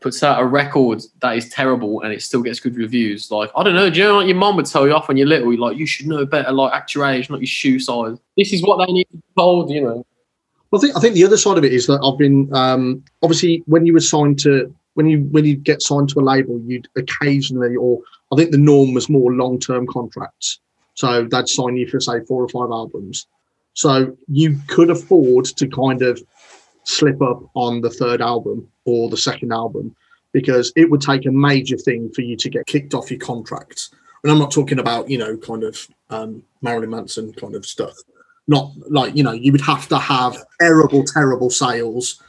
puts out a record that is terrible and it still gets good reviews. Like, I don't know, do you know what your mom would tell you off when you're little? You're like, you should know better, like, act your age, not your shoe size. This is what they need to be told, you know. Well, I think I think the other side of it is that I've been um, obviously when you were signed to when you when you get signed to a label, you'd occasionally, or I think the norm was more long term contracts. So they'd sign you for say four or five albums. So you could afford to kind of slip up on the third album or the second album because it would take a major thing for you to get kicked off your contract. And I'm not talking about, you know, kind of um, Marilyn Manson kind of stuff. Not like, you know, you would have to have terrible, terrible sales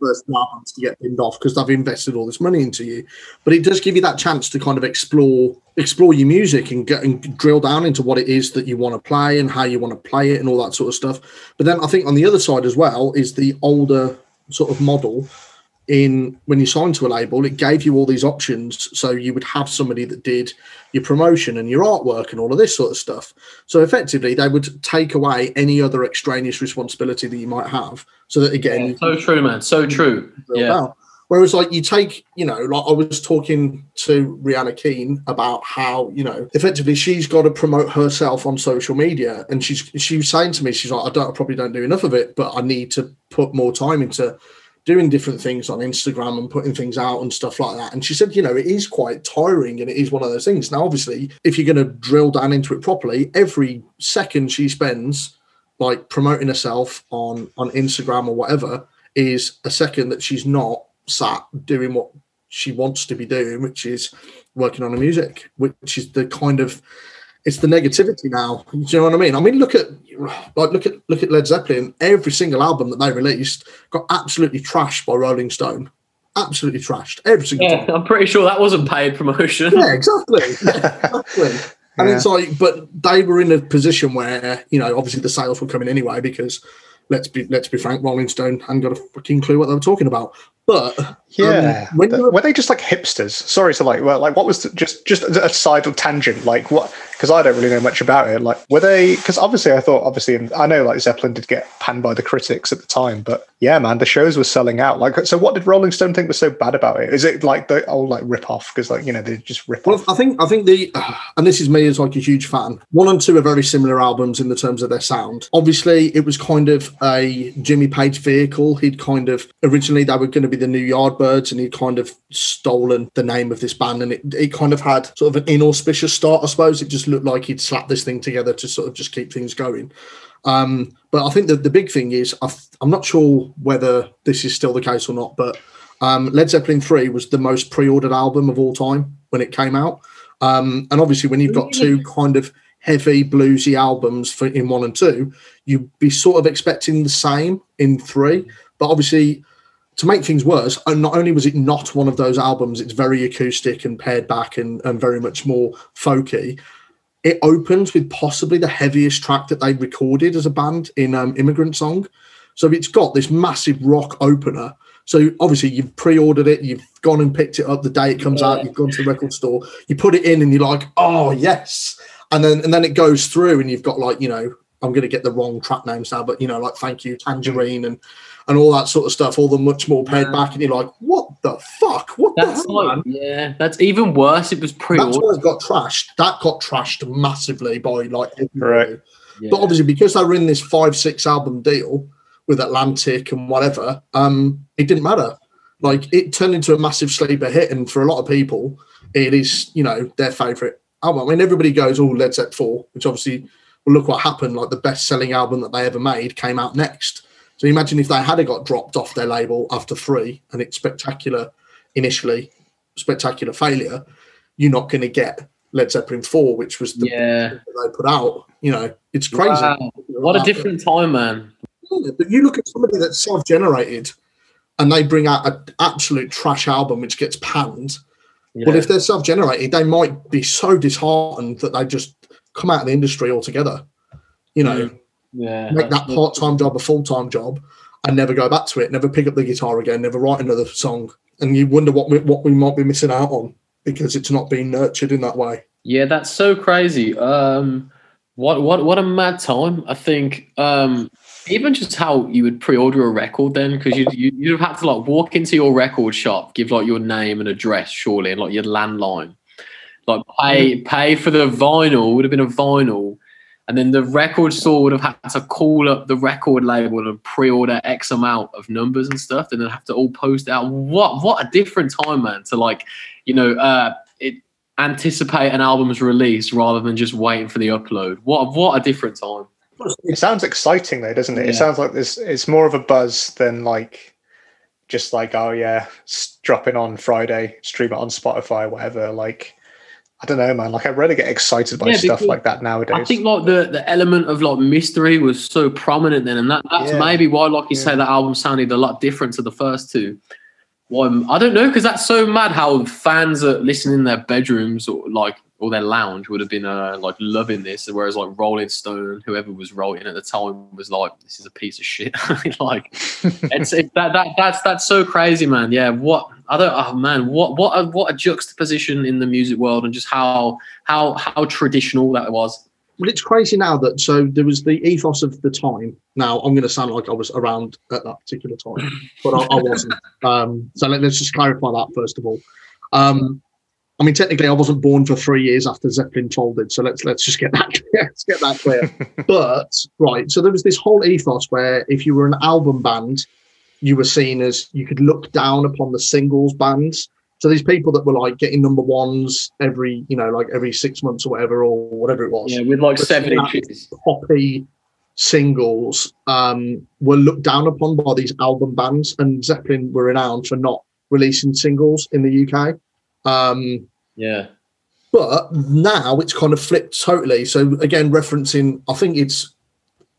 first albums to get pinned off because they've invested all this money into you. But it does give you that chance to kind of explore explore your music and get and drill down into what it is that you want to play and how you want to play it and all that sort of stuff. But then I think on the other side as well is the older sort of model in when you signed to a label, it gave you all these options. So you would have somebody that did your promotion and your artwork and all of this sort of stuff. So effectively, they would take away any other extraneous responsibility that you might have. So that again, yeah, so true, man, so true. Yeah. Whereas, like, you take, you know, like I was talking to Rihanna Keane about how, you know, effectively she's got to promote herself on social media, and she's she was saying to me, she's like, I don't, I probably don't do enough of it, but I need to put more time into doing different things on Instagram and putting things out and stuff like that. And she said, you know, it is quite tiring and it is one of those things. Now, obviously, if you're going to drill down into it properly, every second she spends like promoting herself on on Instagram or whatever is a second that she's not sat doing what she wants to be doing, which is working on her music, which is the kind of it's the negativity now. Do you know what I mean? I mean, look at like look at look at Led Zeppelin. Every single album that they released got absolutely trashed by Rolling Stone. Absolutely trashed every single yeah, time. I'm pretty sure that wasn't paid promotion. Yeah, exactly. Yeah, exactly. And yeah. it's like, but they were in a position where you know, obviously the sales were coming anyway because let's be let's be frank, Rolling Stone hadn't got a fucking clue what they were talking about. But yeah, um, when the, were they just like hipsters? Sorry to like, well, like what was the, just just a side tangent? Like what? Because I don't really know much about it. Like were they? Because obviously I thought obviously and I know like Zeppelin did get panned by the critics at the time, but yeah, man, the shows were selling out. Like, so what did Rolling Stone think was so bad about it? Is it like the old like rip off? Because like you know they just rip well, off. I think I think the uh, and this is me as like a huge fan. One and two are very similar albums in the terms of their sound. Obviously, it was kind of a Jimmy Page vehicle. He'd kind of originally they were going to be the new Yardbirds, and he'd kind of stolen the name of this band, and it, it kind of had sort of an inauspicious start, I suppose. It just looked like he'd slapped this thing together to sort of just keep things going. Um, but I think that the big thing is i am not sure whether this is still the case or not, but um, Led Zeppelin 3 was the most pre ordered album of all time when it came out. Um, and obviously, when you've got two kind of heavy bluesy albums for in one and two, you'd be sort of expecting the same in three. But obviously, to make things worse, and not only was it not one of those albums, it's very acoustic and pared back and, and very much more folky. It opens with possibly the heaviest track that they recorded as a band in um, Immigrant Song. So it's got this massive rock opener. So obviously you've pre-ordered it, you've gone and picked it up the day it comes yeah. out, you've gone to the record store, you put it in, and you're like, oh yes, and then and then it goes through, and you've got like you know I'm going to get the wrong track names now, but you know like thank you Tangerine and and all that sort of stuff, all the much more paid back, and you're like, what the fuck? What that's the hell, like, man? Yeah, that's even worse. It was pre. That's why it got trashed. That got trashed massively by like right. Yeah. But obviously, because they were in this five six album deal with Atlantic and whatever, um, it didn't matter. Like it turned into a massive sleeper hit, and for a lot of people, it is you know their favorite album. I mean, everybody goes, "Oh, Led Zeppelin 4, which obviously, well, look what happened. Like the best selling album that they ever made came out next. So imagine if they had got dropped off their label after three and it's spectacular initially, spectacular failure, you're not going to get Led Zeppelin 4, which was the yeah. they put out. You know, it's crazy. Wow. What a different time, man. Yeah, but you look at somebody that's self generated and they bring out an absolute trash album which gets panned. Yeah. Well, if they're self generated, they might be so disheartened that they just come out of the industry altogether. You know, mm yeah, make that part time job a full time job and never go back to it, never pick up the guitar again, never write another song. And you wonder what we, what we might be missing out on because it's not being nurtured in that way. Yeah, that's so crazy. Um, what what what a mad time! I think um, even just how you would pre-order a record then, because you you you'd have had to like walk into your record shop, give like your name and address, surely, and like your landline, like pay pay for the vinyl would have been a vinyl and then the record store would have had to call up the record label and pre-order X amount of numbers and stuff, and then have to all post out. What what a different time, man, to like, you know, uh, it anticipate an album's release rather than just waiting for the upload. What what a different time. It sounds exciting though, doesn't it? Yeah. It sounds like this. It's more of a buzz than like just like oh yeah, dropping on Friday, stream it on Spotify, whatever. Like I don't know, man. Like I really get excited by Yeah, stuff like that nowadays. I think like the, the element of like mystery was so prominent then, and that, that's Yeah. maybe why, like you Yeah. say, that album sounded a lot different to the first two. Why I don't know because that's so mad how fans are listening in their bedrooms or like or their lounge would have been uh, like loving this, whereas like Rolling Stone, whoever was writing at the time, was like, "This is a piece of shit." like it's it, that that that's that's so crazy, man. Yeah, what I don't. Oh man, what what a, what a juxtaposition in the music world, and just how how how traditional that was. Well, it's crazy now that so there was the ethos of the time. Now I'm going to sound like I was around at that particular time, but I, I wasn't. Um, so let, us just clarify that first of all. Um, I mean, technically, I wasn't born for three years after Zeppelin folded. So let's let's just get that clear. let's get that clear. but right, so there was this whole ethos where if you were an album band, you were seen as you could look down upon the singles bands. So these people that were like getting number ones every, you know, like every six months or whatever, or whatever it was Yeah, with like seven inches. poppy singles um, were looked down upon by these album bands, and Zeppelin were renowned for not releasing singles in the UK. Um, Yeah. but now it's kind of flipped totally. So again, referencing, I think it's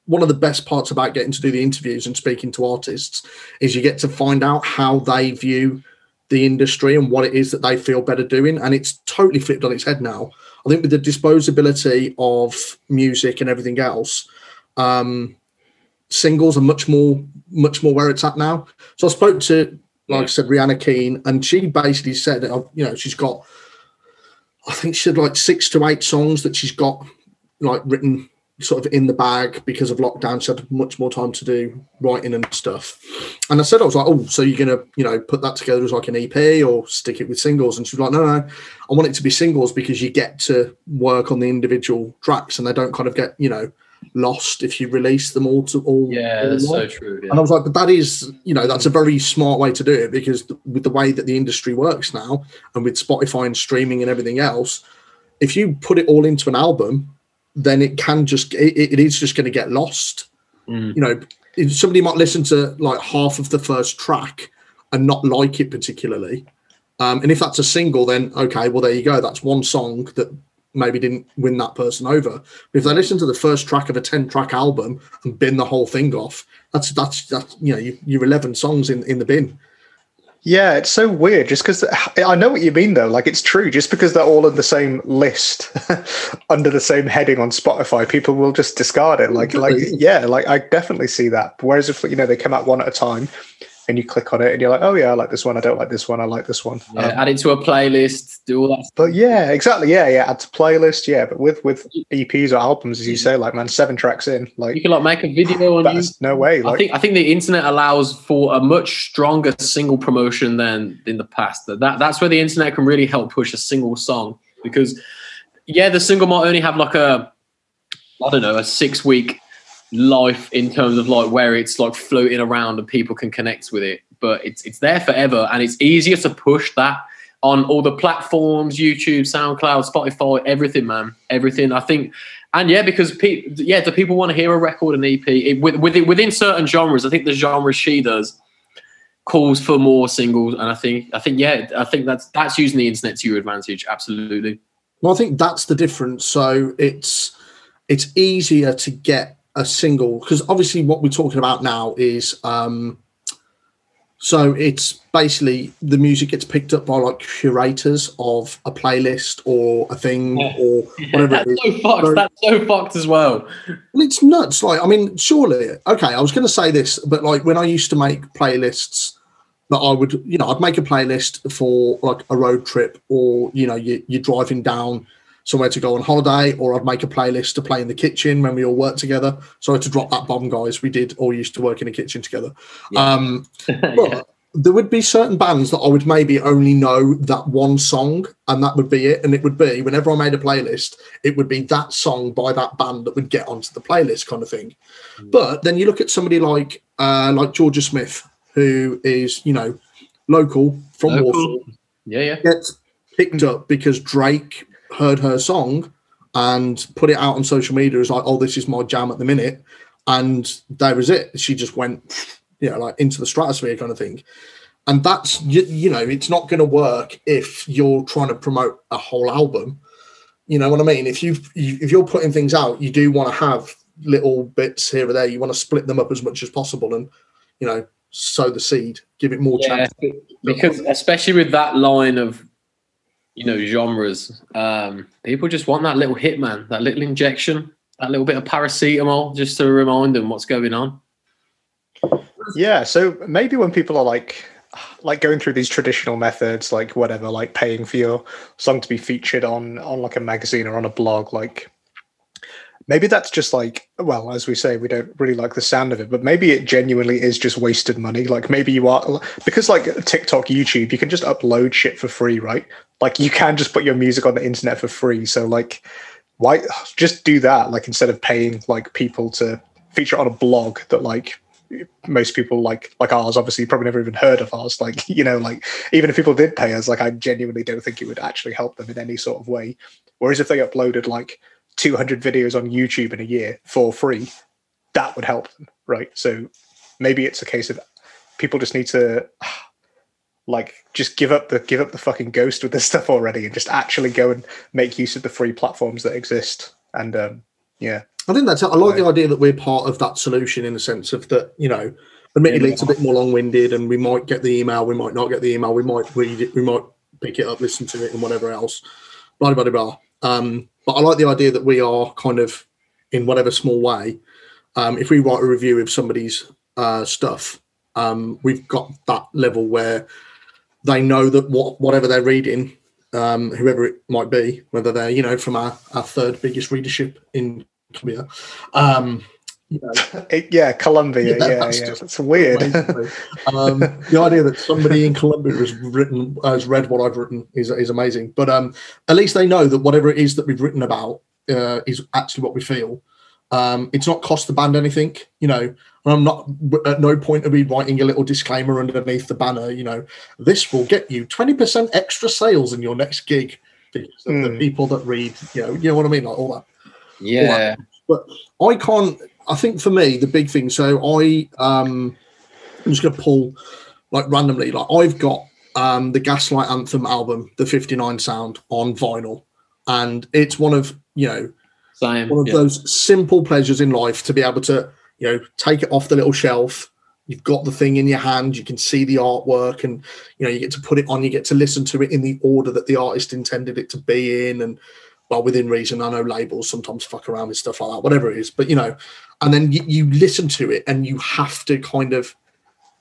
one of the best parts about getting to do the interviews and speaking to artists is you get to find out how they view the industry and what it is that they feel better doing. And it's totally flipped on its head now. I think with the disposability of music and everything else, um, singles are much more, much more where it's at now. So I spoke to, like I said, Rihanna Keane, and she basically said, uh, you know, she's got I think she had like six to eight songs that she's got like written sort of in the bag because of lockdown. She had much more time to do writing and stuff. And I said, I was like, oh, so you're gonna, you know, put that together as like an EP or stick it with singles? And she was like, no, no, I want it to be singles because you get to work on the individual tracks and they don't kind of get, you know, lost if you release them all to all. Yeah, all that's so true. And I was like, but that is, you know, that's a very smart way to do it because th- with the way that the industry works now and with Spotify and streaming and everything else, if you put it all into an album, then it can just, it, it is just going to get lost. Mm. You know, somebody might listen to like half of the first track and not like it particularly. Um, and if that's a single, then okay, well, there you go. That's one song that maybe didn't win that person over. But if they listen to the first track of a 10 track album and bin the whole thing off, that's that's that's you know you, you're 11 songs in in the bin. Yeah, it's so weird. Just because I know what you mean, though. Like it's true. Just because they're all in the same list under the same heading on Spotify, people will just discard it. Like, like yeah, like I definitely see that. Whereas if you know they come out one at a time, and you click on it, and you're like, oh yeah, I like this one. I don't like this one. I like this one. Yeah, Um, add it to a playlist, do all that. but yeah, exactly. Yeah, yeah. Add to playlist. Yeah, but with with EPs or albums, as you say, like man, seven tracks in, like You can like make a video on you. that's no way. I think I think the internet allows for a much stronger single promotion than in the past. That that- that's where the internet can really help push a single song because yeah, the single might only have like a I don't know a six week life in terms of like where it's like floating around and people can connect with it, but it's it's there forever and it's easier to push that on all the platforms, YouTube, SoundCloud, Spotify, everything, man, everything. I think and yeah, because yeah, do people want to hear a record, an EP? It, with, within, within certain genres, I think the genre she does calls for more singles, and I think I think yeah, I think that's that's using the internet to your advantage. Absolutely. Well, I think that's the difference. So it's it's easier to get a single because obviously what we're talking about now is um so it's basically the music gets picked up by like curators of a playlist or a thing Yeah. or whatever it that's is. so fucked. So- That's so fucked as well. Well, it's nuts. Like, I mean, surely, okay, I was going to say this, but like when I used to make playlists, that I would, you know, I'd make a playlist for like a road trip or, you know, you, you're driving down somewhere to go on holiday, or I'd make a playlist to play in the kitchen when we all work together. Sorry to drop that bomb, guys. We did all used to work in a kitchen together. Yeah. Um, Yeah. there would be certain bands that I would maybe only know that one song, and that would be it. And it would be whenever I made a playlist, it would be that song by that band that would get onto the playlist, kind of thing. Mm. But then you look at somebody like uh, like Georgia Smith, who is you know local from local. Warsaw. Yeah, yeah. Gets picked up because Drake heard her song and put it out on social media as like, oh, this is my jam at the minute. And there was it. She just went, you know, like into the stratosphere kind of thing. And that's, you, you know, it's not going to work if you're trying to promote a whole album. You know what I mean? If you if you're putting things out, you do want to have little bits here or there. You want to split them up as much as possible, and you know, sow the seed, give it more yeah, chance. Because especially with that line of you know genres, um, people just want that little hit, man, that little injection, that little bit of paracetamol, just to remind them what's going on. Yeah, so maybe when people are like like going through these traditional methods like whatever like paying for your song to be featured on on like a magazine or on a blog like maybe that's just like well as we say we don't really like the sound of it but maybe it genuinely is just wasted money. Like maybe you are because like tiktok youtube you can just upload shit for free right? Like you can just put your music on the internet for free. So like why just do that like instead of paying like people to feature on a blog that like most people like like ours obviously probably never even heard of ours like you know like even if people did pay us like i genuinely don't think it would actually help them in any sort of way. Whereas if they uploaded like 200 videos on YouTube in a year for free, that would help them, right? So maybe it's a case of people just need to like just give up the give up the fucking ghost with this stuff already and just actually go and make use of the free platforms that exist. And um, yeah, I think that's I like the idea that we're part of that solution in the sense of that you know. Admittedly, it's a bit more long-winded, and we might get the email, we might not get the email, we might read it, we might pick it up, listen to it, and whatever else. Blah blah blah. blah. Um, but I like the idea that we are kind of, in whatever small way, um, if we write a review of somebody's uh, stuff, um, we've got that level where they know that what whatever they're reading, um, whoever it might be, whether they're you know from our, our third biggest readership in Colombia, um, you know, yeah, Colombia. Yeah, yeah, that's, yeah. that's weird. um, the idea that somebody in Colombia has written has read what I've written is is amazing. But um, at least they know that whatever it is that we've written about uh, is actually what we feel. Um, it's not cost the band anything, you know. And I'm not at no point of me writing a little disclaimer underneath the banner. You know, this will get you 20% extra sales in your next gig mm. the hmm. people that read. You know, you know what I mean, like all that. Yeah. All that. But I can't I think for me the big thing. So I um, I'm just gonna pull like randomly. Like I've got um, the Gaslight Anthem album, the 59 sound on vinyl, and it's one of you know Same, one of yeah. those simple pleasures in life to be able to you know take it off the little shelf. You've got the thing in your hand. You can see the artwork, and you know you get to put it on. You get to listen to it in the order that the artist intended it to be in, and well, within reason. I know labels sometimes fuck around with stuff like that, whatever it is. But you know, and then you, you listen to it and you have to kind of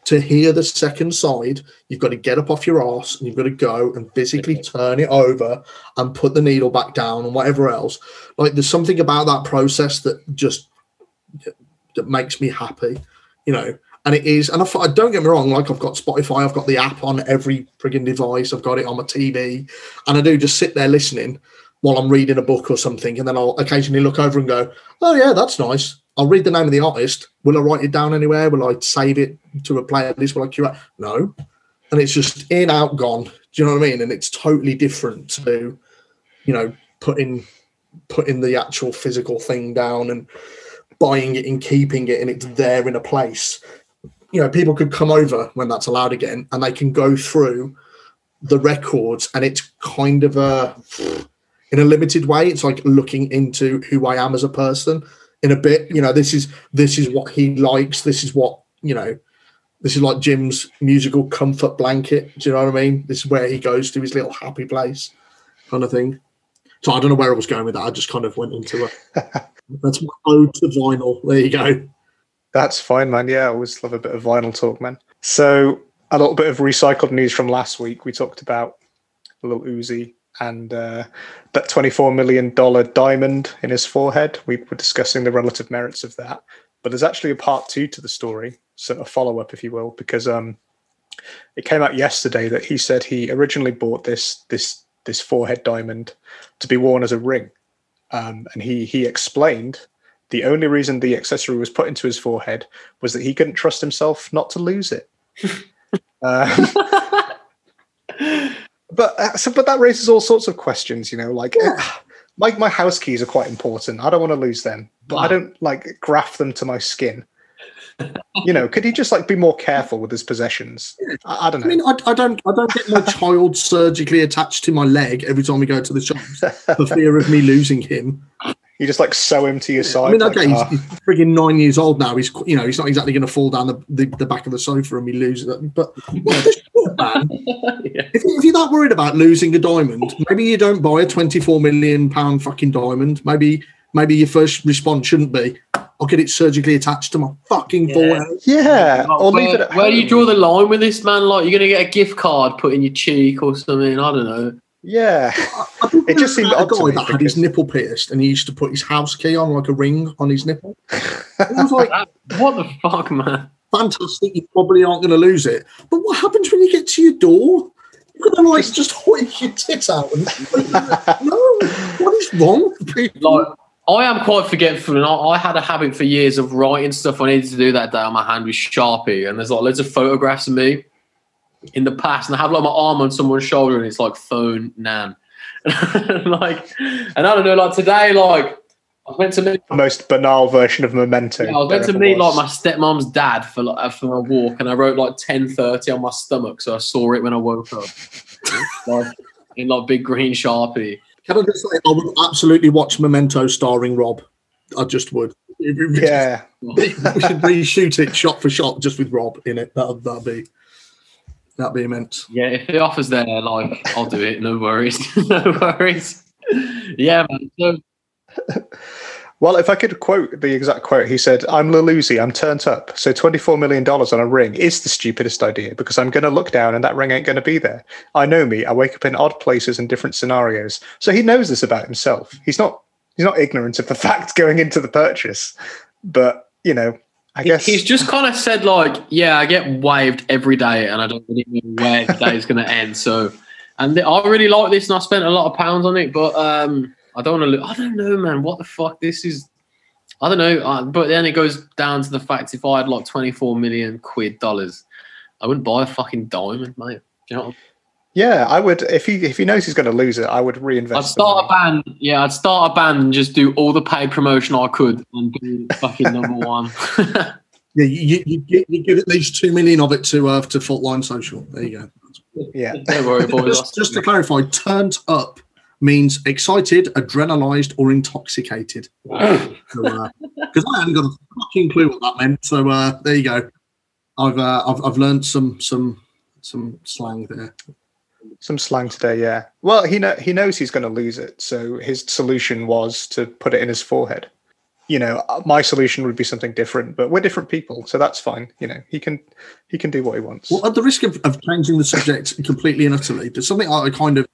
to hear the second side, you've got to get up off your ass and you've got to go and physically turn it over and put the needle back down and whatever else. Like there's something about that process that just that makes me happy, you know. And it is, and I, I don't get me wrong, like I've got Spotify, I've got the app on every frigging device, I've got it on my TV, and I do just sit there listening while I'm reading a book or something, and then I'll occasionally look over and go, "Oh yeah, that's nice." I'll read the name of the artist. Will I write it down anywhere? Will I save it to a playlist? Will I curate? No. And it's just in, out, gone. Do you know what I mean? And it's totally different to, you know, putting putting the actual physical thing down and buying it and keeping it and it's there in a place. You know, people could come over when that's allowed again and they can go through the records and it's kind of a in a limited way, it's like looking into who I am as a person in a bit. You know, this is this is what he likes. This is what you know. This is like Jim's musical comfort blanket. Do you know what I mean? This is where he goes to his little happy place, kind of thing. So I don't know where I was going with that. I just kind of went into it. That's my ode to vinyl. There you go. That's fine, man. Yeah, I always love a bit of vinyl talk, man. So a little bit of recycled news from last week. We talked about Lil Uzi and uh, that $24 million diamond in his forehead. We were discussing the relative merits of that. But there's actually a part two to the story, so a follow up, if you will, because um, it came out yesterday that he said he originally bought this this this forehead diamond to be worn as a ring, um, and he he explained the only reason the accessory was put into his forehead was that he couldn't trust himself not to lose it. um, but uh, so, but that raises all sorts of questions, you know, like. uh, my, my house keys are quite important. I don't want to lose them, but I don't like graft them to my skin. you know, could he just like be more careful with his possessions? I, I don't know. I mean, I, I don't, I don't get my child surgically attached to my leg every time we go to the shops for fear of me losing him. you just like sew him to your side. I mean, okay, ah. he's, he's frigging nine years old now. He's, you know, he's not exactly going to fall down the, the, the back of the sofa and we lose it. But well, just- man, yeah. if, you- if you're that worried about losing a diamond, maybe you don't buy a 24 million pound fucking diamond. Maybe, maybe your first response shouldn't be, "I'll get it surgically attached to my fucking Yeah. forehead." yeah, Like, or where, leave it at where do you draw the line with this, man? Like, you're gonna get a gift card put in your cheek or something. I don't know. Yeah, I think It just seemed a odd to guy me that had his nipple pierced, and he used to put his house key on like a ring on his nipple. I was like, What the fuck, man? Fantastic. You probably aren't going to lose it. But what happens when you get to your door? You're going to like just hoik your tits out. And, no, what is wrong with people? Like, I am quite forgetful, and I, I had a habit for years of writing stuff I needed to do that day on my hand with Sharpie. And there's like loads of photographs of me in the past, and I have like my arm on someone's shoulder, and it's like phone nan. like, and I don't know, like today, like I was meant to meet, the most banal version of memento. I was meant to meet was. like my stepmom's dad for like uh, for a walk, and I wrote like ten thirty on my stomach, so I saw it when I woke up, like in like big green Sharpie. Can I just say, I would absolutely watch Memento starring Rob. I just would. Yeah, we should reshoot it shot for shot just with Rob in it. That'd, that'd be that'd be immense. Yeah, if the offer's there, like I'll do it. No worries, no worries. Yeah, man. So Well, if I could quote the exact quote, he said, I'm Lil Uzi, I'm turned up. So $24 million on a ring is the stupidest idea because I'm going to look down and that ring ain't going to be there. I know me. I wake up in odd places and different scenarios. So he knows this about himself. He's not he's not ignorant of the fact going into the purchase. But, you know, I guess he's just kind of said like, yeah, I get waved every day, and I don't really know where the day is going to end. So, and I really like this, and I spent a lot of pounds on it, but um, I don't want to. look. I don't know, man. What the fuck? This is. I don't know, uh, but then it goes down to the fact if I had like twenty four million quid dollars, I wouldn't buy a fucking diamond, mate. Do you know? What yeah, I would if he if he knows he's going to lose it, I would reinvest. I'd start a band. Yeah, I'd start a band and just do all the paid promotion I could and be fucking number one. Yeah, you, you, you, you give at least two million of it to uh, to Faultline Social. There you go. Yeah. Don't worry, boys. Just, just to clarify, turned up means excited, adrenalized, or intoxicated. Because I haven't got a fucking clue what that meant. So uh, there you go. I've uh, I've I've learned some some some slang there. Some slang today, yeah. Well, he know he knows he's going to lose it, so his solution was to put it in his forehead. You know, uh, my solution would be something different, but we're different people, so that's fine. You know, he can he can do what he wants. Well, at the risk of, of changing the subject completely and utterly, there's something I kind of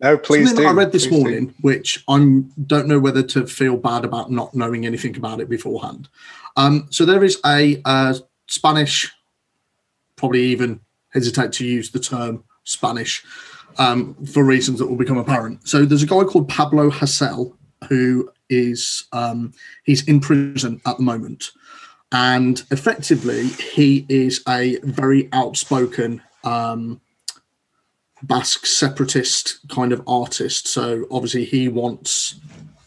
no, please something do. I read this please do. morning, which I don't know whether to feel bad about not knowing anything about it beforehand. Um, so there is a uh, Spanish, probably even hesitate to use the term Spanish um, for reasons that will become apparent. So there's a guy called Pablo Hasél who is um, he's in prison at the moment, and effectively he is a very outspoken. Um, Basque separatist kind of artist. So obviously he wants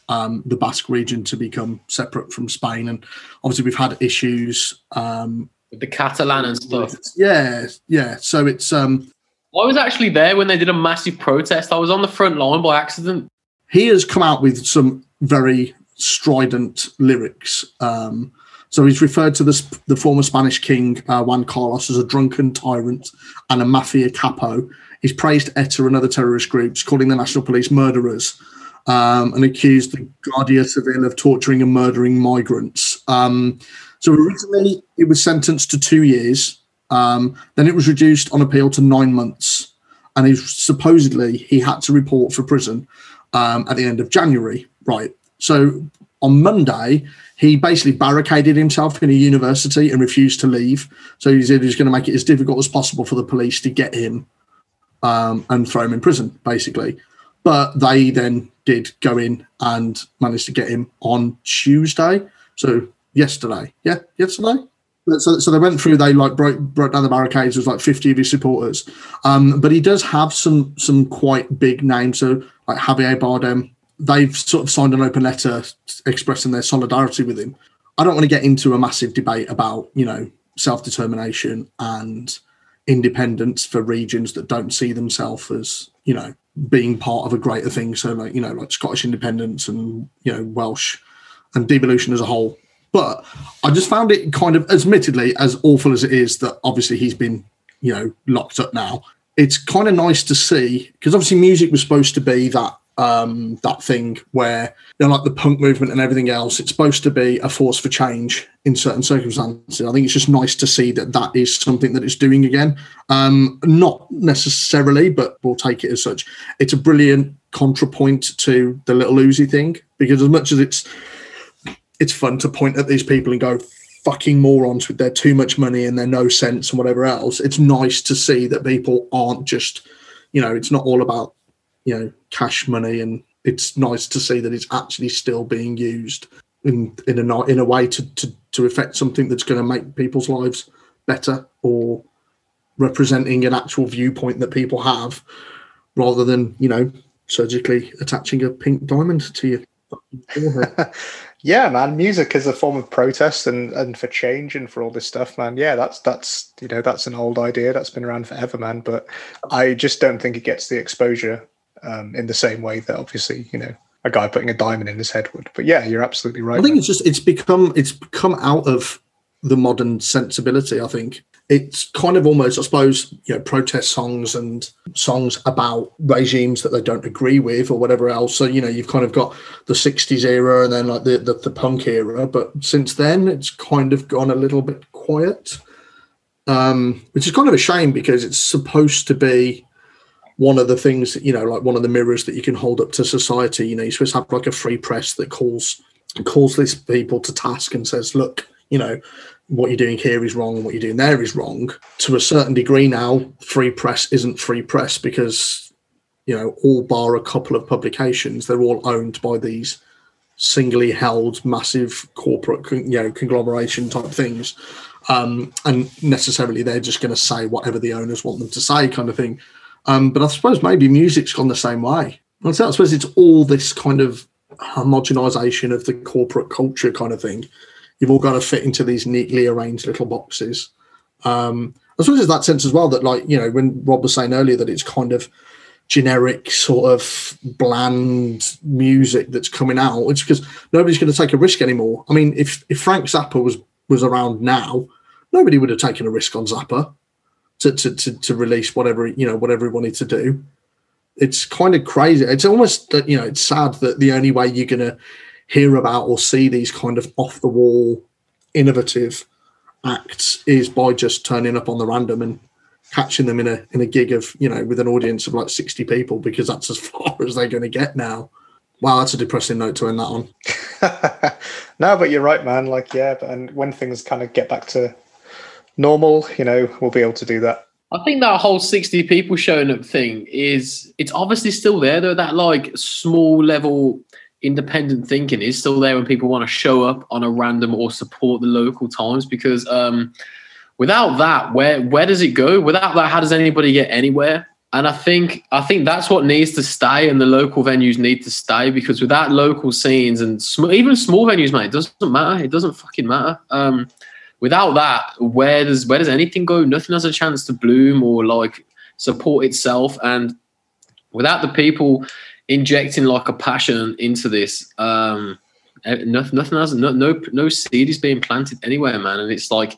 um, the Basque region to become separate from Spain, and obviously we've had issues. Um, With the Catalan and stuff. yeah, yeah. So it's um, I was actually there when they did a massive protest. I was on the front line by accident. he has come out with some very strident lyrics. Um, so he's referred to the, the former Spanish king uh, Juan Carlos as a drunken tyrant and a mafia capo. He's praised ETA and other terrorist groups, calling the national police murderers, um, and accused the Guardia Civil of torturing and murdering migrants. Um, so originally it was sentenced to two years. Um, then it was reduced on appeal to nine months, and he supposedly he had to report for prison um, at the end of January. Right. So on Monday, he basically barricaded himself in a university and refused to leave. So he said he was going to make it as difficult as possible for the police to get him um, and throw him in prison, basically. But they then did go in and managed to get him on Tuesday. So yesterday, yeah, yesterday. So, so they went through. They like broke broke down the barricades. With like fifty of his supporters, um, but he does have some some quite big names. So like Javier Bardem, they've sort of signed an open letter expressing their solidarity with him. I don't want to get into a massive debate about you know self determination and independence for regions that don't see themselves as you know being part of a greater thing. So like you know like Scottish independence and you know Welsh and devolution as a whole. But I just found it kind of, admittedly, as awful as it is that obviously he's been you know locked up now. It's kind of nice to see because obviously music was supposed to be that um, that thing where you know, like the punk movement and everything else, it's supposed to be a force for change in certain circumstances. I think it's just nice to see that that is something that it's doing again. Um, not necessarily, but we'll take it as such. It's a brilliant contrapoint to the little Uzi thing because as much as it's it's fun to point at these people and go fucking morons with their too much money and their no sense and whatever else. It's nice to see that people aren't just, you know, it's not all about you know cash money and it's nice to see that it's actually still being used in in a in a way to to, to affect something that's going to make people's lives better or representing an actual viewpoint that people have rather than you know surgically attaching a pink diamond to you. yeah man music is a form of protest and and for change and for all this stuff man yeah that's that's you know that's an old idea that's been around forever man but i just don't think it gets the exposure um, in the same way that obviously you know a guy putting a diamond in his head would. But yeah, you're absolutely right. I think man. it's just it's become it's come out of the modern sensibility. I think it's kind of almost, I suppose, you know, protest songs and songs about regimes that they don't agree with or whatever else. So you know, you've kind of got the '60s era and then like the the, the punk era, but since then it's kind of gone a little bit quiet. Um, which is kind of a shame because it's supposed to be one of the things you know like one of the mirrors that you can hold up to society. You know you're supposed to have like a free press that calls calls these people to task and says look you know what you're doing here is wrong what you're doing there is wrong. To a certain degree now free press isn't free press because you know all bar a couple of publications they're all owned by these singly held massive corporate you know conglomeration type things. Um, and necessarily they're just going to say whatever the owners want them to say kind of thing um, but I suppose maybe music's gone the same way. I suppose it's all this kind of homogenization of the corporate culture kind of thing. You've all got to fit into these neatly arranged little boxes. Um, I suppose it's that sense as well that, like, you know, when Rob was saying earlier that it's kind of generic, sort of bland music that's coming out, it's because nobody's going to take a risk anymore. I mean, if, if Frank Zappa was, was around now, nobody would have taken a risk on Zappa to, to, to, to release whatever you know whatever he wanted to do. It's kind of crazy. It's almost you know it's sad that the only way you're going to hear about or see these kind of off the wall innovative acts is by just turning up on the random and catching them in a in a gig of you know with an audience of like 60 people because that's as far as they're going to get now wow that's a depressing note to end that on no but you're right man like yeah and when things kind of get back to normal, you know, we'll be able to do that. I think that whole 60 people showing up thing is it's obviously still there though. That like small level independent thinking is still there when people want to show up on a random or support the local times because um without that where where does it go without that how does anybody get anywhere and i think i think that's what needs to stay and the local venues need to stay because without local scenes and sm- even small venues mate it doesn't matter it doesn't fucking matter um without that, where does where does anything go? Nothing has a chance to bloom or like support itself. And without the people injecting like a passion into this, um, eh, nothing, nothing has no, no no seed is being planted anywhere, man. And it's like,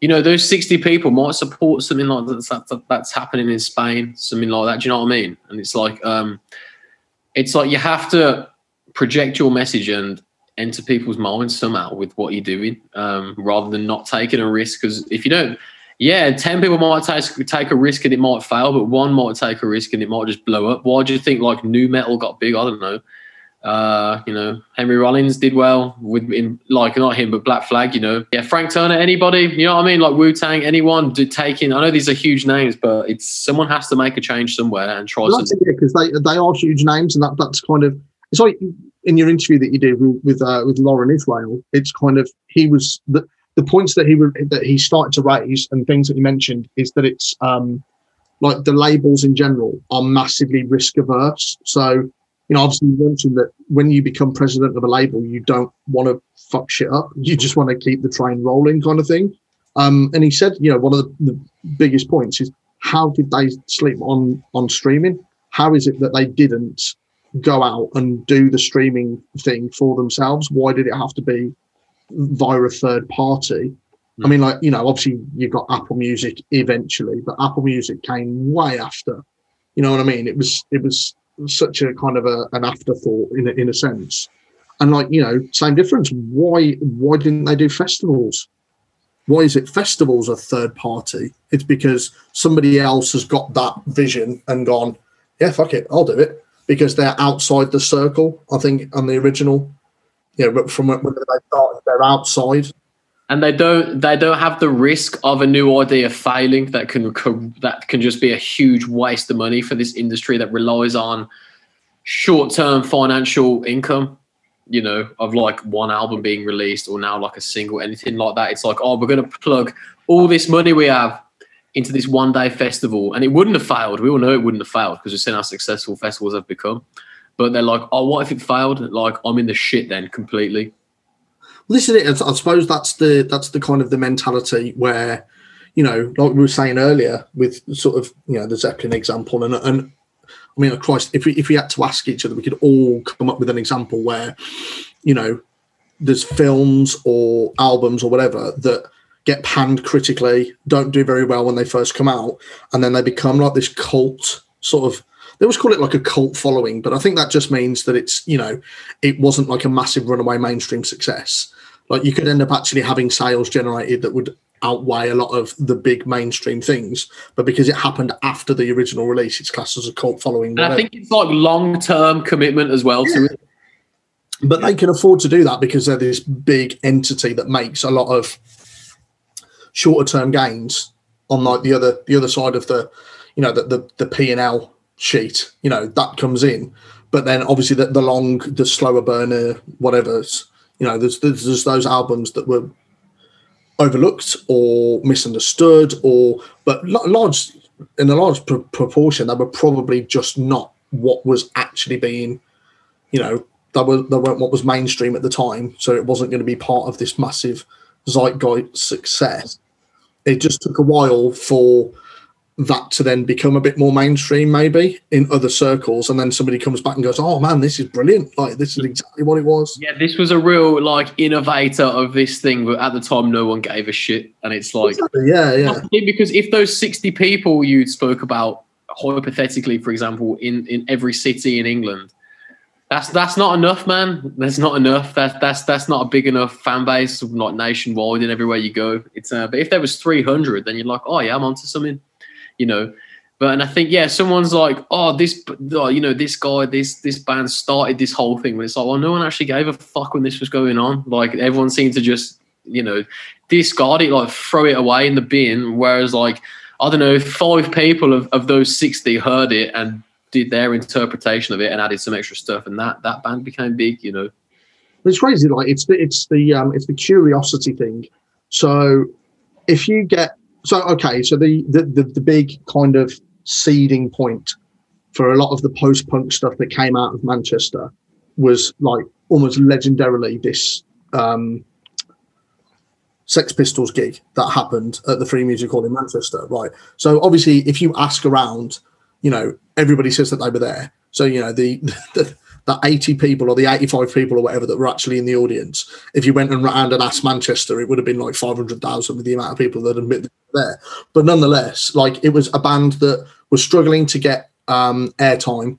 you know, those sixty people might support something like that's, that, that's happening in Spain, something like that. Do you know what I mean? And it's like, um, it's like you have to project your message and enter people's minds somehow with what you're doing, um, rather than not taking a risk. Because if you don't, yeah, ten people might take take a risk and it might fail, but one might take a risk and it might just blow up. Why do you think like nu metal got big? I don't know. Uh, you know, Henry Rollins did well with in, like not him, but Black Flag. You know, yeah, Frank Turner. Anybody, you know what I mean? Like Wu Tang. Anyone did taking. I know these are huge names, but it's someone has to make a change somewhere and try. Well, something. because they they are huge names, and that that's kind of it's like in your interview that you did with with, uh, with Lauren Israel. It's kind of he was the the points that he that he started to raise and things that he mentioned is that it's um like the labels in general are massively risk averse. So you know, obviously you mentioned that when you become president of a label, you don't want to fuck shit up. You just want to keep the train rolling, kind of thing. Um, and he said, you know, one of the, the biggest points is how did they sleep on on streaming? How is it that they didn't go out and do the streaming thing for themselves? Why did it have to be via a third party? I mean, like, you know, obviously you've got Apple Music eventually, but Apple Music came way after. You know what I mean? It was it was such a kind of a, an afterthought in a, in a sense. And like, you know, same difference. Why why didn't they do festivals? Why is it festivals are third party? It's because somebody else has got that vision and gone, yeah, fuck it, I'll do it because they're outside the circle. I think on the original, yeah, from when they started, they're outside. and they don't they don't have the risk of a new idea failing that can that can just be a huge waste of money for this industry that relies on short-term financial income you know of like one album being released or now like a single anything like that it's like oh we're going to plug all this money we have into this one day festival and it wouldn't have failed. We all know it wouldn't have failed because we've seen how successful festivals have become. But they're like oh what if it failed? Like i'm in the shit then completely. Well, this is it. I suppose that's the that's the kind of the mentality where, you know, like we were saying earlier, with sort of you know the Zeppelin example, and and I mean, Christ, if we if we had to ask each other, we could all come up with an example where, you know, there's films or albums or whatever that get panned critically, don't do very well when they first come out, and then they become like this cult sort of. They always call it like a cult following, but I think that just means that it's you know, it wasn't like a massive runaway mainstream success. Like you could end up actually having sales generated that would outweigh a lot of the big mainstream things, but because it happened after the original release, it's classed as a cult following. and i think it's like long-term commitment as well to it but they can afford to do that because they're this big entity that makes a lot of shorter term gains on like the other the other side of the you know the the, the P and L sheet. You know that comes in, but then obviously the, the long the slower burner whatever's you know there's, there's there's those albums that were overlooked or misunderstood or but large in a large pr- proportion they were probably just not what was actually being you know that was that weren't what was mainstream at the time, so it wasn't going to be part of this massive zeitgeist success. It just took a while for that to then become a bit more mainstream, maybe in other circles, and then somebody comes back and goes, "Oh man, this is brilliant! Like this is exactly what it was." Yeah, this was a real like innovator of this thing, but at the time no one gave a shit. And it's like Exactly, yeah, yeah, because if those sixty people you spoke about hypothetically, for example, in in every city in England, that's that's not enough, man. That's not enough. That's that's that's not a big enough fan base, like nationwide and everywhere you go. It's uh, but if there was three hundred, then you're like, oh yeah, I'm onto something, you know. But and I think yeah, someone's like, oh, this, oh, you know, this guy, this this band started this whole thing. But it's like, well, no one actually gave a fuck when this was going on. Like everyone seemed to just, you know, discard it, like throw it away in the bin. Whereas like, I don't know, five people of, of those sixty heard it and did their interpretation of it and added some extra stuff, and that that band became big. You know, it's crazy. Like it's the it's the um it's the curiosity thing. So if you get so okay, so the the the, the big kind of seeding point for a lot of the post punk stuff that came out of Manchester was like almost legendarily this um Sex Pistols gig that happened at the Free Music Hall in Manchester, right? So obviously, if you ask around, you know, everybody says that they were there. So you know the the, the eighty people or the eighty five people or whatever that were actually in the audience. If you went and round and asked Manchester, it would have been like five hundred thousand with the amount of people that were there. But nonetheless, like it was a band that was struggling to get um, airtime.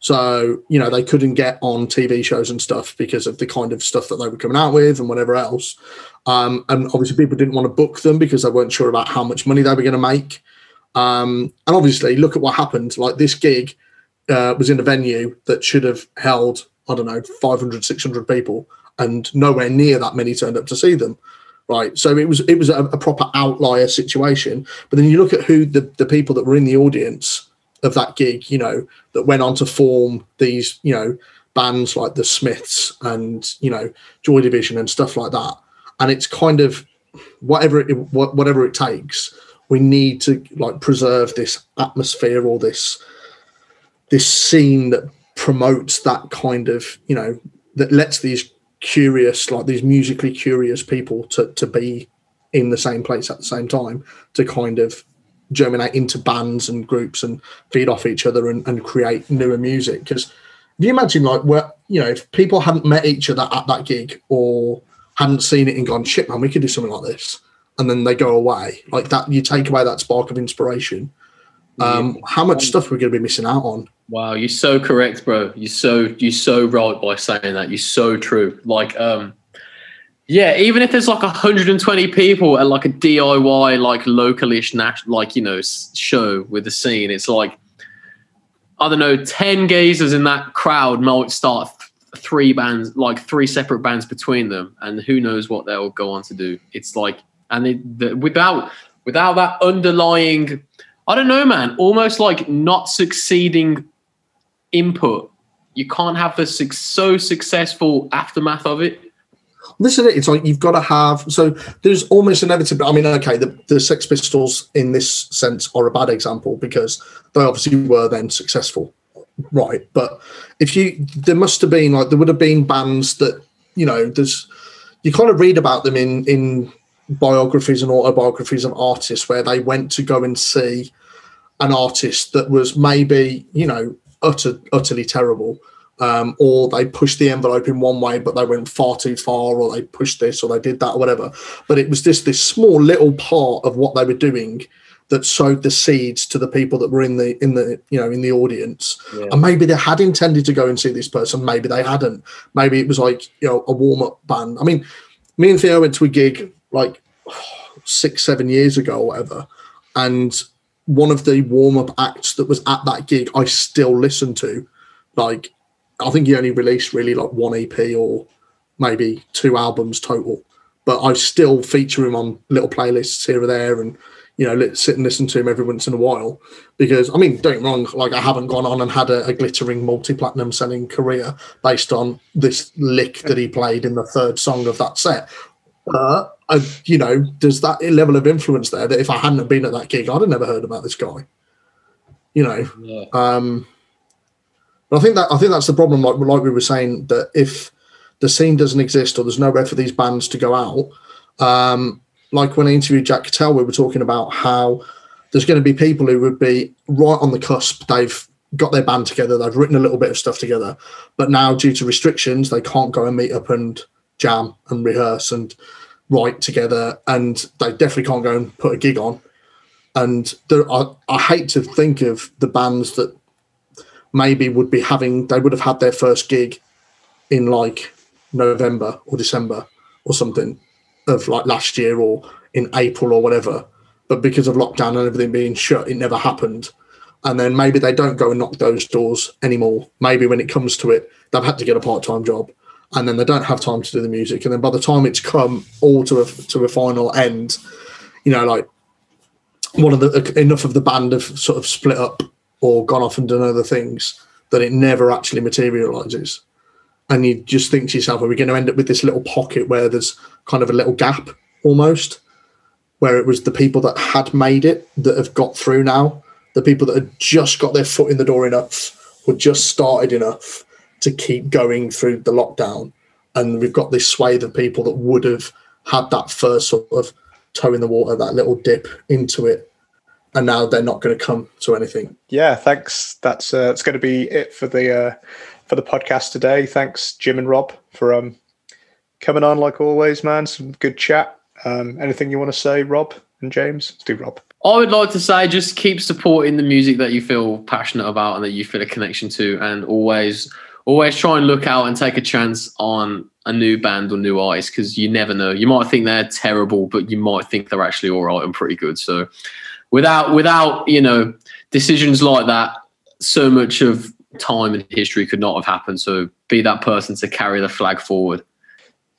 So, you know, they couldn't get on TV shows and stuff because of the kind of stuff that they were coming out with and whatever else. Um, and obviously, people didn't want to book them because they weren't sure about how much money they were going to make. Um, and obviously, look at what happened. Like this gig uh, was in a venue that should have held I don't know, 500, 600 people, and nowhere near that many turned up to see them. Right. So it was it was a, a proper outlier situation. But then you look at who the, the people that were in the audience of that gig, you know, that went on to form these, you know, bands like the Smiths and, you know, Joy Division and stuff like that. And it's kind of whatever it whatever it takes, we need to like preserve this atmosphere or this this scene that promotes that kind of, you know, that lets these curious, like these musically curious people to to be in the same place at the same time to kind of germinate into bands and groups and feed off each other and, and create newer music. Because if you imagine like where you know if people hadn't met each other at that gig or hadn't seen it and gone shit man we could do something like this and then they go away like that you take away that spark of inspiration um, how much stuff we're going to be missing out on Wow, you're so correct, bro. You're so you're so right by saying that. You're so true. Like, um, yeah, even if there's like 120 people at like a DIY, like localish, national, like you know, show with the scene, it's like I don't know, 10 gazers in that crowd might start three bands, like three separate bands between them, and who knows what they'll go on to do. It's like, and it, the, without without that underlying, I don't know, man, almost like not succeeding input, you can't have the su- so successful aftermath of it. It. It's like you've got to have. So there's almost inevitable. I mean, okay, the, the Sex Pistols in this sense are a bad example because they obviously were then successful, right? But if you, there must have been like there would have been bands that you know there's you kind of read about them in in biographies and autobiographies of artists where they went to go and see an artist that was maybe you know utter, utterly terrible. Um, or they pushed the envelope in one way, but they went far too far, or they pushed this, or they did that, or whatever. But it was this this small little part of what they were doing that sowed the seeds to the people that were in the in the you know in the audience. Yeah. And maybe they had intended to go and see this person, maybe they hadn't. Maybe it was like you know a warm up band. I mean, me and Theo went to a gig like six seven years ago or whatever, and one of the warm up acts that was at that gig, I still listen to. Like, I think he only released really like one EP or maybe two albums total, but I still feature him on little playlists here or there, and you know, sit and listen to him every once in a while. Because I mean, don't wrong, like I haven't gone on and had a, a glittering multi-platinum selling career based on this lick that he played in the third song of that set. Uh, I, you know, there's that level of influence there that if I hadn't been at that gig, I'd have never heard about this guy. You know, yeah. um, but I think that I think that's the problem. Like like we were saying, that if the scene doesn't exist or there's nowhere for these bands to go out, um, like when I interviewed Jack Cattell, we were talking about how there's going to be people who would be right on the cusp. They've got their band together, they've written a little bit of stuff together, but now due to restrictions, they can't go and meet up and jam and rehearse and write together, and they definitely can't go and put a gig on. And there, I, I hate to think of the bands that maybe would be having they would have had their first gig in like November or December or something of like last year or in April or whatever. But because of lockdown and everything being shut, it never happened. And then maybe they don't go and knock those doors anymore. Maybe when it comes to it, they've had to get a part time job and then they don't have time to do the music. And then by the time it's come all to a to a final end, you know, like one of the enough of the band have sort of split up or gone off and done other things that it never actually materializes. And you just think to yourself, are we going to end up with this little pocket where there's kind of a little gap almost, where it was the people that had made it that have got through now, the people that had just got their foot in the door enough or just started enough to keep going through the lockdown. And we've got this swathe of people that would have had that first sort of toe in the water, that little dip into it. And now they're not going to come to anything. Yeah, thanks. That's uh, that's going to be it for the uh, for the podcast today. Thanks, Jim and Rob, for um, coming on like always, man. Some good chat. Um, anything you want to say, Rob and James? Let's do Rob. I would like to say just keep supporting the music that you feel passionate about and that you feel a connection to, and always always try and look out and take a chance on a new band or new artist because you never know. You might think they're terrible, but you might think they're actually all right and pretty good. So without without you know decisions like that, so much of time and history could not have happened. So be that person to carry the flag forward.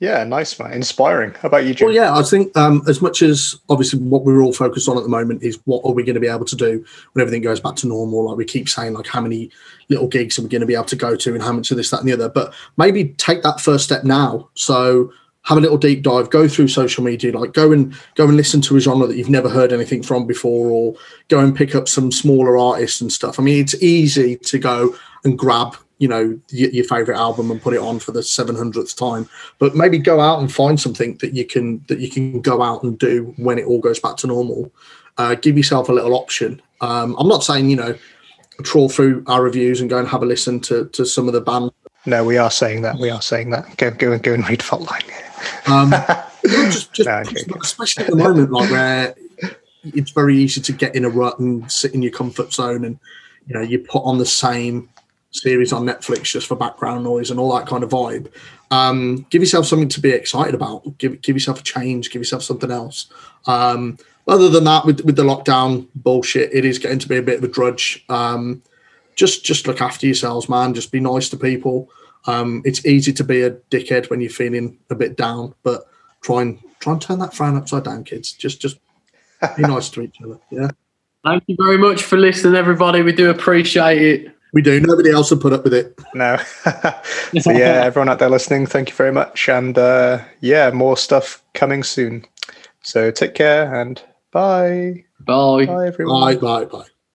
Yeah, nice man. Inspiring. How about you, Jim? Well, yeah, I think um, as much as obviously what we're all focused on at the moment is what are we going to be able to do when everything goes back to normal? Like we keep saying, like how many little gigs are we going to be able to go to, and how much of this, that, and the other. But maybe take that first step now. So have a little deep dive, go through social media, like go and go and listen to a genre that you've never heard anything from before, or go and pick up some smaller artists and stuff. I mean, it's easy to go and grab you know your, your favorite album and put it on for the 700th time. But maybe go out and find something that you can that you can go out and do when it all goes back to normal. Uh, give yourself a little option. Um, i'm not saying you know trawl through our reviews and go and have a listen to to some of the band no we are saying that. We are saying that. Go go and go and read faultline um, just, just, no, especially at the moment like where it's very easy to get in a rut and sit in your comfort zone and you know you put on the same series on Netflix just for background noise and all that kind of vibe. Um, give yourself something to be excited about. Give give yourself a change. Give yourself something else. Um, other than that, with with the lockdown bullshit, it is getting to be a bit of a drudge. Um, just just look after yourselves, man. Just be nice to people. Um, it's easy to be a dickhead when you're feeling a bit down, but try and try and turn that frown upside down, kids. Just just be nice to each other. Yeah. Thank you very much for listening, everybody. We do appreciate it. We do. Nobody else will put up with it. No. so yeah, everyone out there listening, thank you very much, and uh, yeah, more stuff coming soon. So take care and bye. Bye. Bye everyone. Bye. Bye. Bye.